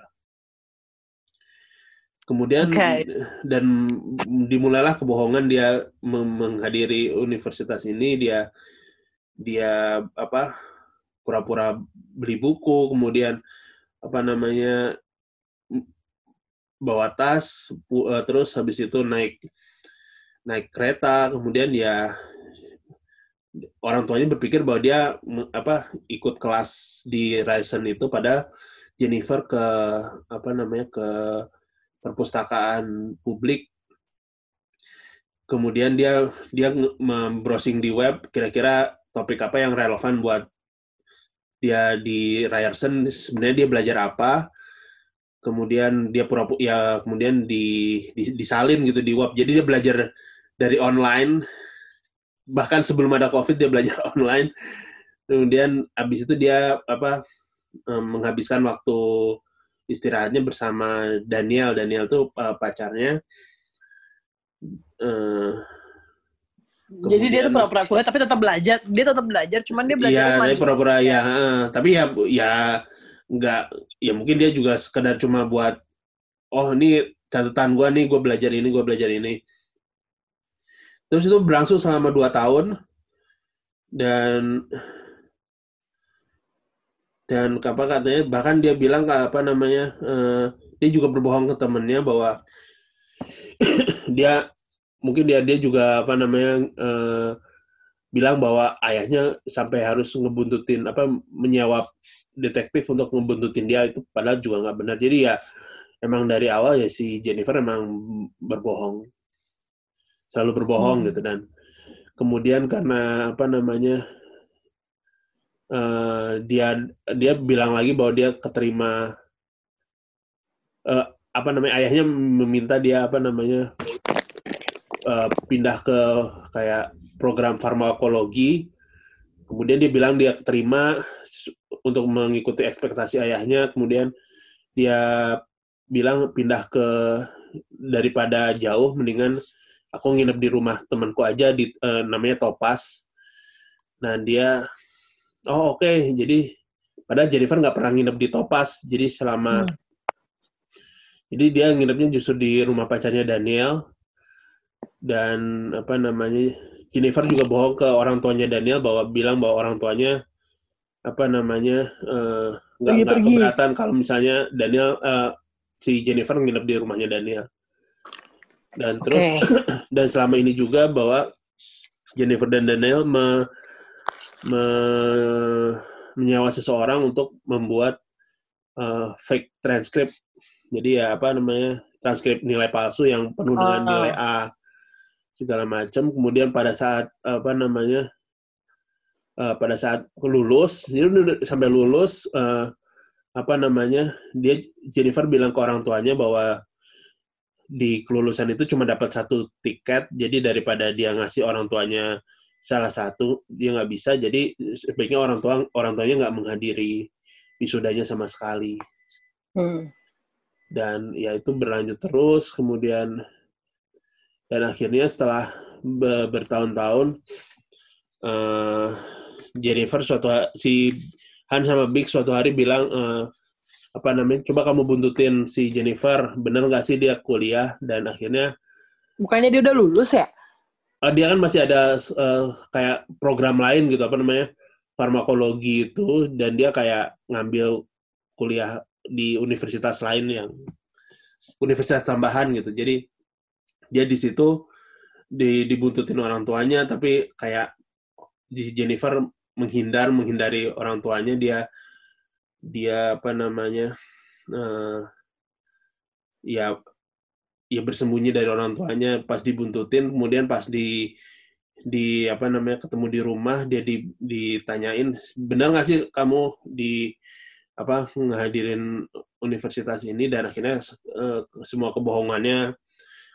Kemudian Oke. dan dimulailah kebohongan dia menghadiri universitas ini dia dia apa pura-pura beli buku kemudian apa namanya bawa tas eh, terus habis itu naik naik kereta kemudian ya orang tuanya berpikir bahwa dia apa ikut kelas di Ryerson itu pada Jennifer ke apa namanya ke perpustakaan publik. Kemudian dia dia browsing di web kira-kira topik apa yang relevan buat dia di Ryerson sebenarnya dia belajar apa kemudian dia pura ya kemudian di, di- disalin gitu di web. Jadi dia belajar dari online. Bahkan sebelum ada covid dia belajar online. Kemudian habis itu dia apa menghabiskan waktu istirahatnya bersama Daniel. Daniel tuh eh, pacarnya. Eh, jadi dia tuh Kemudian- pura-pura kuliah tapi tetap belajar. Dia tetap belajar, cuman dia belajar Iya, pura-pura ya, heeh. tapi ya ya nggak ya mungkin dia juga sekedar cuma buat oh ini catatan gua nih, gua belajar ini, gua belajar ini. Terus itu berlangsung selama dua tahun dan dan apa katanya bahkan dia bilang apa namanya eh, dia juga berbohong ke temennya bahwa dia mungkin dia dia juga apa namanya eh, bilang bahwa ayahnya sampai harus ngebuntutin apa menyewa detektif untuk ngebuntutin dia itu padahal juga nggak benar. Jadi ya emang dari awal ya si Jennifer emang berbohong. Selalu berbohong Hmm. gitu dan kemudian karena apa namanya eh, dia dia bilang lagi bahwa dia keterima eh, apa namanya ayahnya meminta dia apa namanya eh, pindah ke kayak program farmakologi. Kemudian dia bilang dia keterima untuk mengikuti ekspektasi ayahnya kemudian dia bilang pindah ke daripada jauh mendingan aku nginep di rumah temanku aja di eh, namanya Topas nah dia oh oke jadi padahal Jennifer nggak pernah nginep di Topas jadi selama Hmm. jadi dia nginepnya justru di rumah pacarnya Daniel dan apa namanya Jennifer juga bohong ke orang tuanya Daniel bahwa bilang bahwa orang tuanya apa namanya eh, nggak Lagi nggak pergi. keberatan kalau misalnya Daniel eh, si Jennifer nginep di rumahnya Daniel. Dan terus dan selama ini juga bahwa Jennifer dan Daniel me, me- menyewa seseorang untuk membuat uh, fake transcript. Jadi ya apa namanya transkrip nilai palsu yang penuh dengan Ah. nilai A segala macam. Kemudian pada saat apa namanya uh, pada saat lulus, sampai lulus uh, apa namanya dia Jennifer bilang ke orang tuanya bahwa di kelulusan itu cuma dapat satu tiket, jadi daripada dia ngasih orang tuanya salah satu dia nggak bisa, jadi sebaiknya orang tua orang tuanya nggak menghadiri wisudanya sama sekali. Hmm. Dan ya itu berlanjut terus, kemudian dan akhirnya setelah be- bertahun-tahun eh, Jennifer suatu si Han sama Big suatu hari bilang eh, apa namanya coba kamu buntutin si Jennifer bener nggak sih dia kuliah dan akhirnya Bukannya dia udah lulus ya? eh, dia kan masih ada eh, kayak program lain gitu apa namanya farmakologi itu dan dia kayak ngambil kuliah di universitas lain yang universitas tambahan gitu jadi dia di situ di, dibuntutin orang tuanya tapi kayak Jennifer menghindar menghindari orang tuanya dia dia apa namanya eh, ya ya bersembunyi dari orang tuanya pas dibuntutin kemudian pas di di apa namanya ketemu di rumah dia di, ditanyain benar nggak sih kamu di apa menghadirin universitas ini? Dan akhirnya eh, semua kebohongannya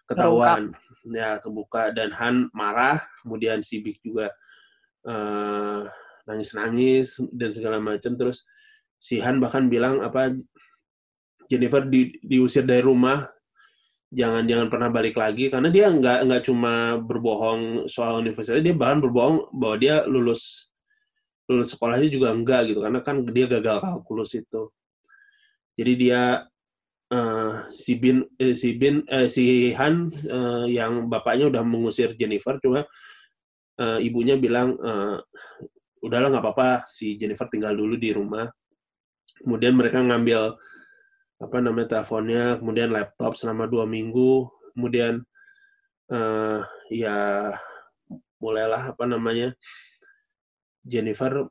ketahuan ya kebuka dan Han marah kemudian si Big juga eh, nangis-nangis dan segala macam. Terus si Han bahkan bilang apa Jennifer di, diusir dari rumah jangan jangan pernah balik lagi. Karena dia nggak nggak cuma berbohong soal universitas dia bahkan berbohong bahwa dia lulus lulus sekolahnya juga enggak gitu. Karena kan dia gagal kalkulus itu. Jadi dia eh, si Bin eh, si Bin eh, si Han eh, yang bapaknya udah mengusir Jennifer cuma eh, ibunya bilang eh, udahlah nggak apa-apa si Jennifer tinggal dulu di rumah. Kemudian mereka ngambil apa namanya teleponnya kemudian laptop selama dua minggu. Kemudian eh, ya mulailah apa namanya Jennifer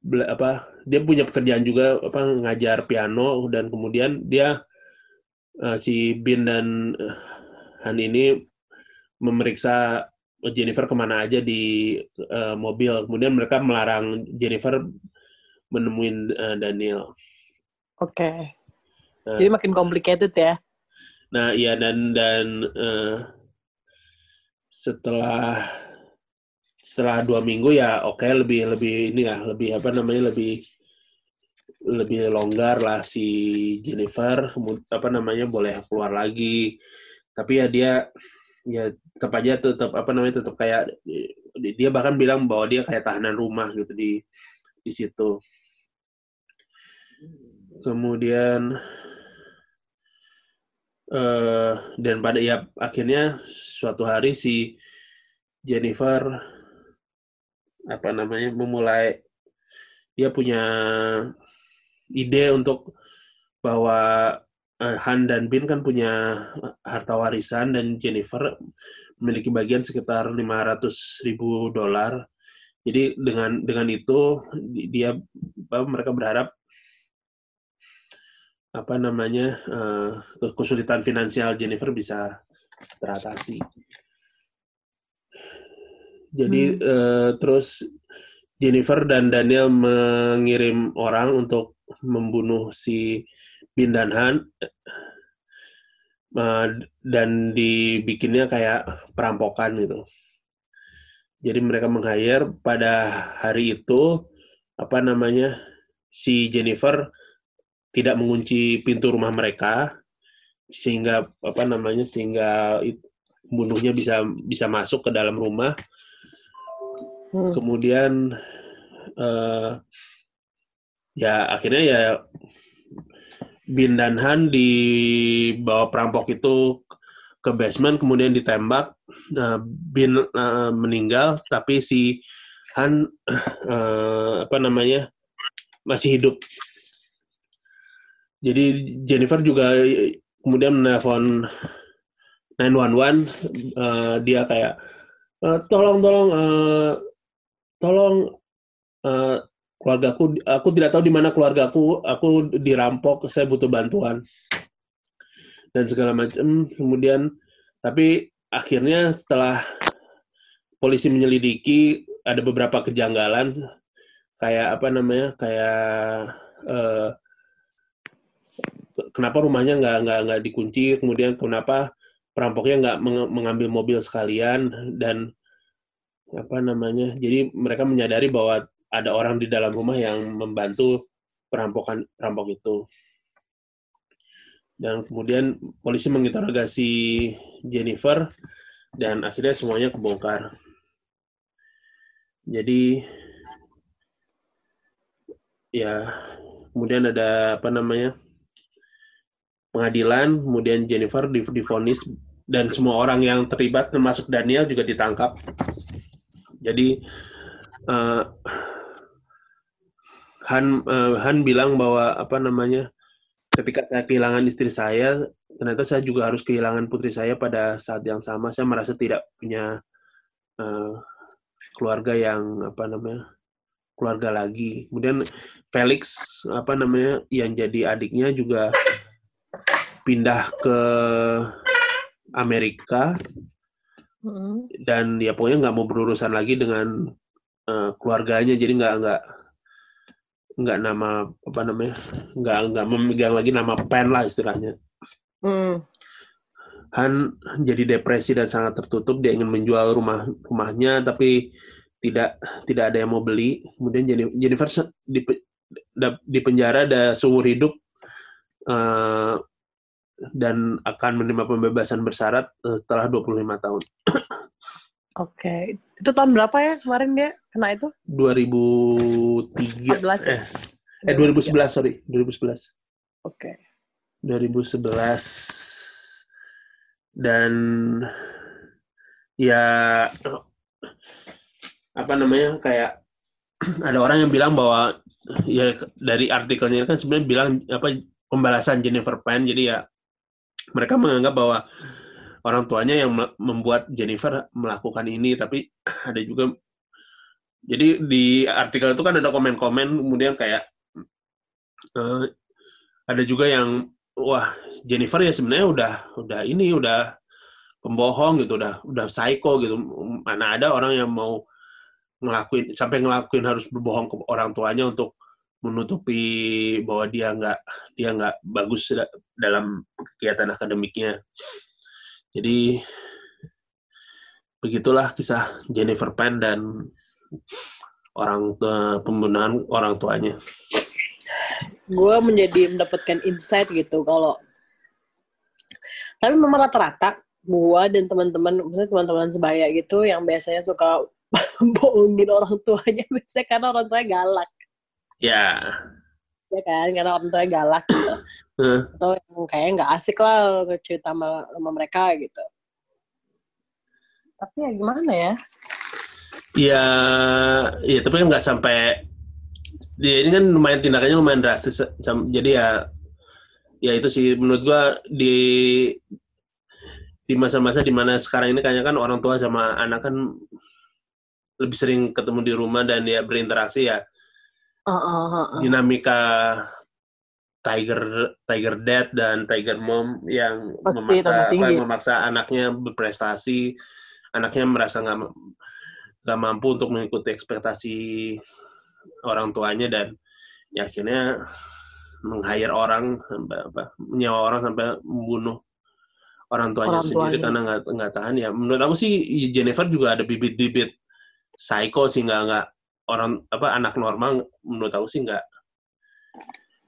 bela- apa dia punya pekerjaan juga apa ngajar piano dan kemudian dia eh, si Bin dan Han ini memeriksa Jennifer ke mana aja di eh, mobil kemudian mereka melarang Jennifer menemuin eh, Daniel Oke. Nah. Jadi makin complicated ya. Nah, iya dan dan eh, setelah setelah dua minggu ya oke lebih lebih ini ya lebih apa namanya lebih lebih longgar lah si Jennifer apa namanya boleh keluar lagi tapi ya dia ya tetap aja tetap apa namanya tetap kayak dia bahkan bilang bahwa dia kayak tahanan rumah gitu di di situ. Kemudian eh dan pada ya akhirnya suatu hari si Jennifer apa namanya memulai dia punya ide untuk bahwa Han dan Bin kan punya harta warisan dan Jennifer memiliki bagian sekitar 500 ribu dolar. Jadi dengan dengan itu di- dia apa, mereka berharap apa namanya eh, kesulitan finansial Jennifer bisa teratasi. Jadi eh, terus Jennifer dan Daniel mengirim orang untuk membunuh si Bin dan Han Eh, dan dibikinnya kayak perampokan gitu. Jadi mereka meng-hire pada hari itu apa namanya si Jennifer tidak mengunci pintu rumah mereka sehingga apa namanya sehingga pembunuhnya bisa bisa masuk ke dalam rumah Hmm. kemudian eh, ya akhirnya ya Bin dan Han dibawa perampok itu ke basement kemudian ditembak. Nah, Bin eh, meninggal tapi si Han eh, apa namanya masih hidup. Jadi Jennifer juga kemudian menelpon 911 uh, dia kayak uh, tolong tolong uh, tolong uh, keluargaku aku tidak tahu di mana keluargaku aku. Dirampok saya butuh bantuan. Dan segala macam. Kemudian tapi akhirnya setelah polisi menyelidiki ada beberapa kejanggalan. Kayak apa namanya? Kayak uh, kenapa rumahnya nggak nggak nggak dikunci? Kemudian kenapa perampoknya nggak mengambil mobil sekalian? Dan apa namanya? Jadi mereka menyadari bahwa ada orang di dalam rumah yang membantu perampokan perampok itu dan kemudian polisi menginterogasi Jennifer dan akhirnya semuanya kebongkar jadi ya kemudian ada apa namanya pengadilan, kemudian Jennifer difonis dan semua orang yang terlibat termasuk Daniel juga ditangkap. Jadi uh, Han uh, Han bilang bahwa apa namanya ketika saya kehilangan istri saya, ternyata saya juga harus kehilangan putri saya pada saat yang sama. Saya merasa tidak punya uh, keluarga yang apa namanya keluarga lagi. Kemudian Felix apa namanya yang jadi adiknya juga pindah ke Amerika mm-hmm. dan ya pokoknya nggak mau berurusan lagi dengan uh, keluarganya jadi nggak nggak nggak nama apa namanya nggak nggak memegang lagi nama pen lah istilahnya mm. Han jadi depresi dan sangat tertutup dia ingin menjual rumah rumahnya tapi tidak tidak ada yang mau beli kemudian Jennifer di di penjara ada seumur hidup uh, dan akan menerima pembebasan bersyarat eh, setelah 25 tahun. Oke, okay. itu tahun berapa ya kemarin dia kena itu? 2003. 14 ya? Eh, eh 2011 sorry, 2011. Oke. Okay. 2011 dan ya apa namanya kayak ada orang yang bilang bahwa ya dari artikelnya kan sebenarnya bilang apa pembalasan Jennifer Pan jadi ya mereka menganggap bahwa orang tuanya yang membuat Jennifer melakukan ini, tapi ada juga jadi di artikel itu kan ada komen-komen kemudian kayak uh, ada juga yang wah Jennifer ya sebenarnya udah udah ini udah pembohong gitu, udah udah psycho gitu. Mana ada orang yang mau ngelakuin sampai ngelakuin harus berbohong ke orang tuanya untuk menutupi bahwa dia nggak dia nggak bagus dalam kegiatan akademiknya. Jadi begitulah kisah Jennifer Pan dan orang tua, pembunuhan orang tuanya. Gue menjadi mendapatkan insight gitu kalau tapi memang rata-rata gue dan teman-teman, misalnya teman-teman sebaya gitu yang biasanya suka bohongin orang tuanya biasanya karena orang tuanya galak Ya. Ya kan, karena orang tua galak gitu. Hmm. Atau yang kayaknya nggak asik lah cerita sama, sama mereka gitu. Tapi ya gimana ya? Ya, ya tapi kan nggak sampai dia ini kan lumayan tindakannya lumayan drastis jadi ya ya itu sih menurut gua di di masa-masa di mana sekarang ini kayaknya kan orang tua sama anak kan lebih sering ketemu di rumah dan ya berinteraksi ya uh, uh, uh, uh. dinamika Tiger Tiger Dad dan Tiger Mom yang Pasti memaksa apa, memaksa anaknya berprestasi, anaknya merasa nggak nggak mampu untuk mengikuti ekspektasi orang tuanya dan ya akhirnya meng-hire orang apa menyewa orang sampai membunuh orang tuanya orang sendiri tuanya. karena nggak nggak tahan ya menurut aku sih Jennifer juga ada bibit-bibit psycho sih nggak nggak orang apa anak normal menurut aku sih nggak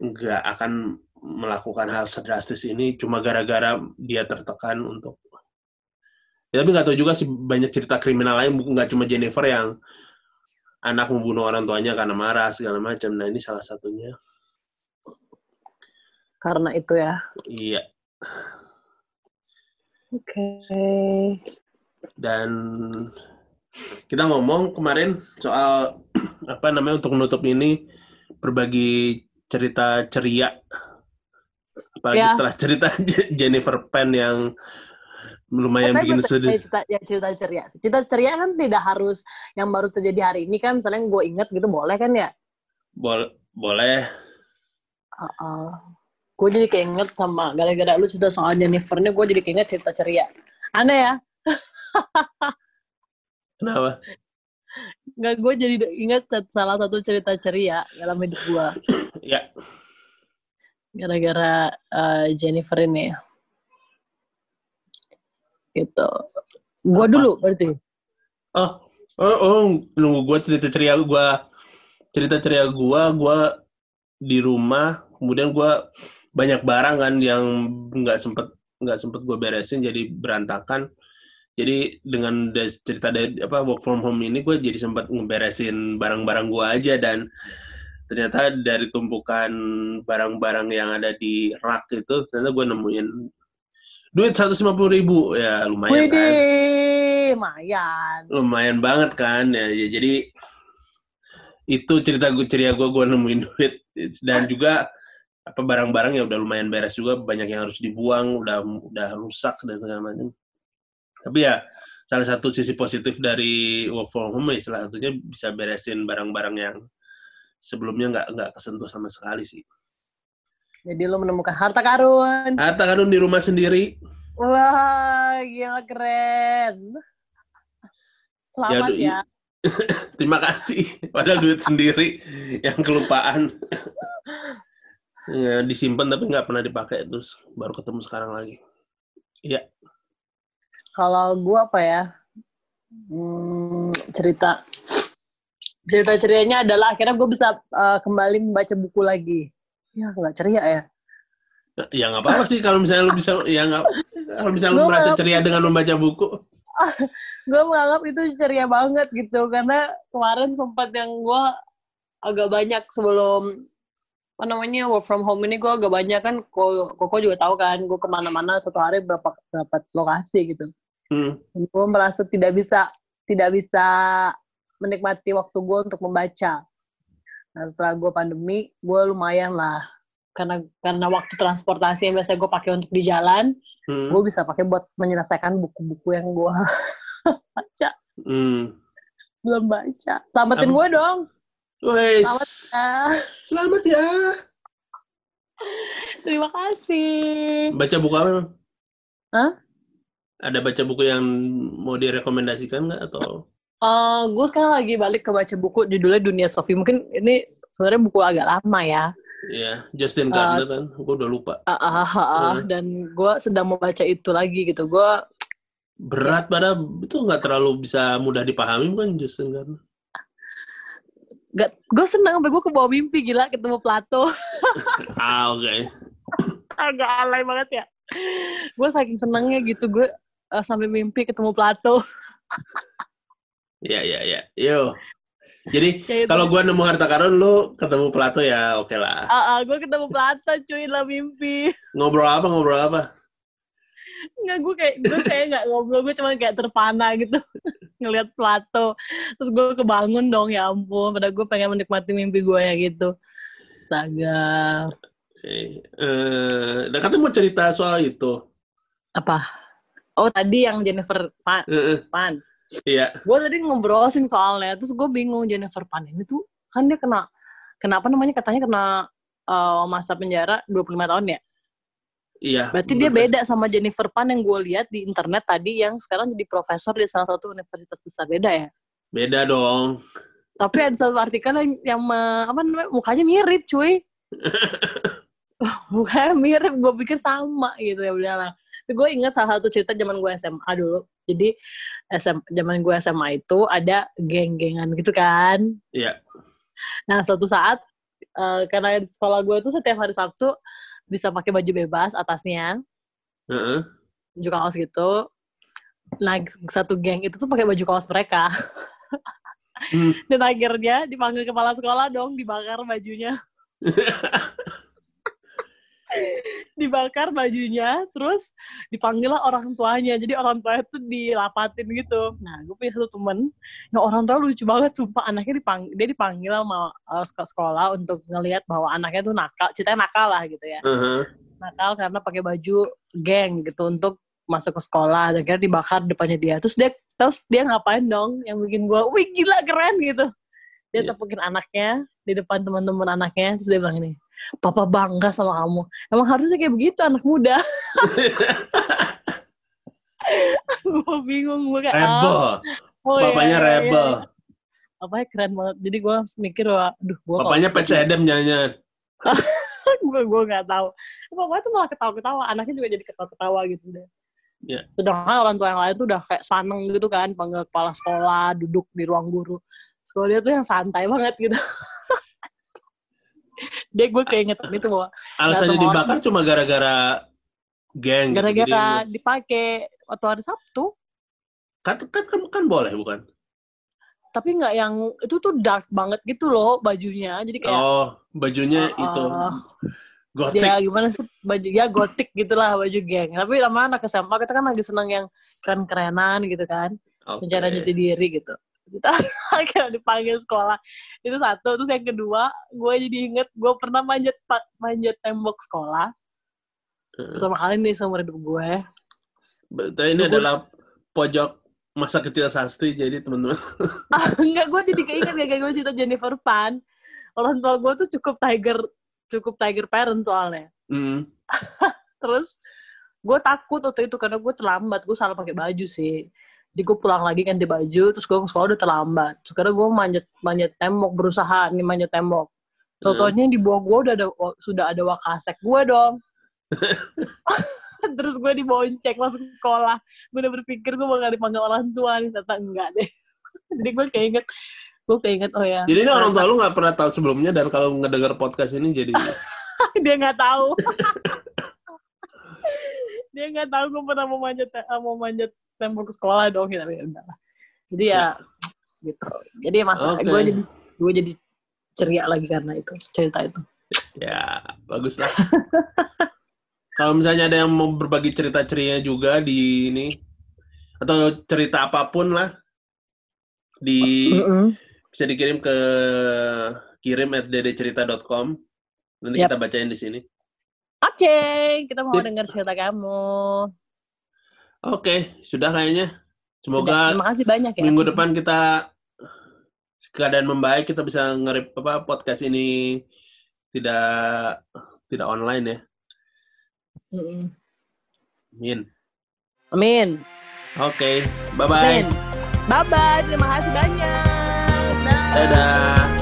nggak akan melakukan hal sedrastis ini cuma gara-gara dia tertekan untuk ya, tapi nggak tahu juga sih banyak cerita kriminal lain nggak cuma Jennifer yang anak membunuh orang tuanya karena marah segala macam. Nah ini salah satunya. Karena itu ya? Iya. Oke. Okay. dan kita ngomong kemarin soal apa namanya untuk menutup ini berbagi cerita ceria Apalagi Ya. setelah cerita Je- Jennifer Pan yang lumayan Tapi bikin sedih. cerita, ya, cerita ceria. Cerita ceria kan tidak harus yang baru terjadi hari ini kan, misalnya gue inget gitu boleh kan ya? Bol- boleh. gue jadi keinget sama gara-gara lu cerita soal Jennifer nih, gue jadi keinget cerita ceria. Aneh ya? Kenapa? Nggak, gue jadi inget salah satu cerita ceria dalam hidup gue. Ya, Gara-gara eh, Jennifer ini. Gitu. Gue Apa? dulu berarti. Oh, oh, oh nunggu gue cerita ceria gue cerita ceria gue gue di rumah kemudian gue banyak barang kan yang nggak sempet nggak sempet gue beresin jadi berantakan jadi dengan cerita dari apa work from home ini gue jadi sempat ngeberesin barang-barang gue aja dan ternyata dari tumpukan barang-barang yang ada di rak itu ternyata gue nemuin duit 150 ribu. Ya lumayan kan? Widih, lumayan. lumayan banget kan? Ya, ya, jadi itu cerita gue ceria gue gue nemuin duit. Dan juga apa barang-barang yang udah lumayan beres juga. Banyak yang harus dibuang udah udah rusak dan segala macam. Tapi ya salah satu sisi positif dari work from home ya salah satunya bisa beresin barang-barang yang sebelumnya nggak nggak kesentuh sama sekali sih Jadi lu menemukan harta karun. harta karun di rumah sendiri Wah, gila keren. Selamat ya. terima kasih padahal duit sendiri yang kelupaan ya, disimpan tapi nggak pernah dipakai terus baru ketemu sekarang lagi Kalau gua apa ya? Hmm, cerita cerita cerianya adalah akhirnya gue bisa uh, kembali membaca buku lagi. Ya nggak ceria ya. ya nggak apa-apa sih kalau misalnya lu bisa ya nggak kalau misalnya lu Gua merasa ceria dengan membaca buku Gue menganggap itu ceria banget gitu karena kemarin sempat yang gue agak banyak sebelum apa namanya work from home ini gue agak banyak kan Ko- Koko juga tahu kan gue ke mana-mana satu hari berapa berapa lokasi gitu. hmm. gue merasa tidak bisa tidak bisa menikmati waktu gue untuk membaca. Nah setelah gue pandemi, gue lumayan lah karena karena waktu transportasi yang biasa gue pakai untuk di jalan, Hmm. gue bisa pakai buat menyelesaikan buku-buku yang gue baca Hmm. belum baca. Selamatin Apa? gue dong. Wes. Selamat ya. Selamat ya. Terima kasih. Baca buku apa? Hah? Ada baca buku yang mau direkomendasikan nggak atau? Gue sekarang lagi balik ke baca buku judulnya Dunia Sofi. Mungkin ini sebenarnya buku agak lama ya. Ya, Justin Uh, Gardner kan. Gue udah lupa. Ah, ah, ah, ah. Hmm. dan gue sedang membaca itu lagi gitu. Gue Berat pada itu nggak terlalu bisa mudah dipahami kan Justin Gardner. Gak, gue seneng sampai gue ke bawah mimpi gila ketemu Plato. Ah, oke. Agak alay banget ya. Gue saking senengnya gitu gue eh, sampai mimpi ketemu Plato. Ya, ya, ya. Yo. Jadi kalau gua nemu harta karun, lu ketemu Plato ya oke lah. Ah, ah, gue ketemu Plato cuy lah mimpi. Ngobrol apa, ngobrol apa? Nggak gue kayak gue kayak nggak ngobrol gue cuma kayak terpana gitu ngelihat Plato. Terus gue kebangun dong ya ampun. Padahal gue pengen menikmati mimpi gue ya gitu. Astaga. Oke. Eh, dan katanya mau cerita soal itu. Apa? Oh tadi yang Jennifer Pan. Eh, Pan. Iya. gue tadi ngobrolin soalnya terus gue bingung Jennifer Pan ini tuh kan dia kena kenapa namanya katanya kena uh, masa penjara 25 tahun ya Iya. berarti dia bener. beda sama Jennifer Pan yang gue lihat di internet tadi yang sekarang jadi profesor di salah satu universitas besar beda ya Beda dong. tapi ada satu artikel yang, yang apa namanya mukanya mirip cuy mukanya mirip gue pikir sama gitu ya udahlah tapi gue ingat salah satu cerita zaman gue SMA dulu jadi SM, zaman gue SMA itu ada geng-gengan gitu kan Iya. Nah, suatu saat eh, karena di sekolah gue tuh setiap hari Sabtu bisa pakai baju bebas atasnya, Heeh. baju kaos gitu. Nah, satu geng itu tuh pakai baju kaos mereka. Hmm. Dan akhirnya dipanggil kepala sekolah dong, dibakar bajunya. dibakar bajunya, terus dipanggil lah orang tuanya. Jadi orang tuanya tuh dilapatin gitu. Nah, gue punya satu temen, yang orang tua lucu banget, sumpah anaknya dipanggil, dia dipanggil sama uh, sekolah untuk ngelihat bahwa anaknya tuh nakal, ceritanya nakal lah gitu ya. Uh-huh. Nakal karena pakai baju geng gitu untuk masuk ke sekolah dan kira dibakar depannya dia. Terus dia terus dia ngapain dong yang bikin gue, wih gila keren gitu. Dia Iya. tepukin anaknya di depan teman-teman anaknya, terus dia bilang ini, Papa bangga sama kamu. Emang harusnya kayak begitu anak muda. gue bingung gue kayak rebel. ah, oh iya, Bapaknya iya, iya. rebel. Bapaknya keren banget. Jadi gue mikir wah, aduh gue Bapaknya pet sedem nyanyian. gue gue nggak tahu. Bapaknya tuh malah ketawa-ketawa. Anaknya juga jadi ketawa-ketawa gitu deh. Iya. Sedangkan orang tua yang lain tuh udah kayak seneng gitu kan, panggil kepala sekolah, duduk di ruang guru. Sekolah dia tuh yang santai banget gitu. dia gue keingetan itu bahwa Alasannya semua dibakar cuma gara-gara geng. gitu. gara-gara Jadi, dipakai waktu hari Sabtu, kan, kan, kan, kan boleh bukan? tapi nggak yang itu tuh dark banget gitu loh bajunya. Jadi kayak Oh, bajunya Uh, itu uh, gotik. ya gimana sih baju ya gotik gitulah baju geng. Tapi lama anak SMA kita kan lagi seneng yang keren-kerenan gitu kan. Oke. mencari jati diri gitu kita akhirnya dipanggil sekolah. Itu satu. Terus yang kedua gue jadi inget gue pernah manjat manjat tembok sekolah. Heeh. pertama kali nih seumur hidup gue. Betul, ini adalah pojok masa kecil Sasti, jadi teman-teman. enggak gue jadi keinget gak kayak gue cerita Jennifer Pan. Orang tua gue tuh cukup tiger cukup tiger parent soalnya. Hmm. terus gue takut waktu itu karena gue terlambat. Gue salah pakai baju sih jadi gue pulang lagi ganti baju terus gue ke sekolah udah terlambat. Sekarang gue manjat manjat tembok berusaha nih manjat tembok. Totonya di bawah gue udah ada sudah ada wakasek gue dong. Terus gue dibonceng masuk ke sekolah. Gue udah berpikir gue bakal dipanggil orang tua nih ternyata enggak deh. Jadi gue keinget gue keinget oh ya. Jadi ini orang tua lu nggak pernah tahu sebelumnya dan kalau ngedenger podcast ini jadi dia nggak tahu. Dia nggak tahu gue pernah mau manjat mau manjat tembok sekolah dong ya, tapi ya udah lah. jadi ya gitu jadi masa Oke. gue jadi gue jadi ceria lagi karena itu cerita itu ya bagus lah. kalau misalnya ada yang mau berbagi cerita ceria juga di ini atau cerita apa pun lah di Mm-mm. bisa dikirim ke kirim at ddcerita.com nanti Yap. kita bacain di sini. Oke, kita mau dengar cerita kamu. Oke, sudah kayaknya. Semoga terima kasih banyak ya. minggu depan kita keadaan membaik, kita bisa ngerip apa podcast ini tidak tidak online ya. Mm-mm. Min. Amin. Oke, bye bye. Amin. Bye bye. Terima kasih banyak. Dah. Dadah.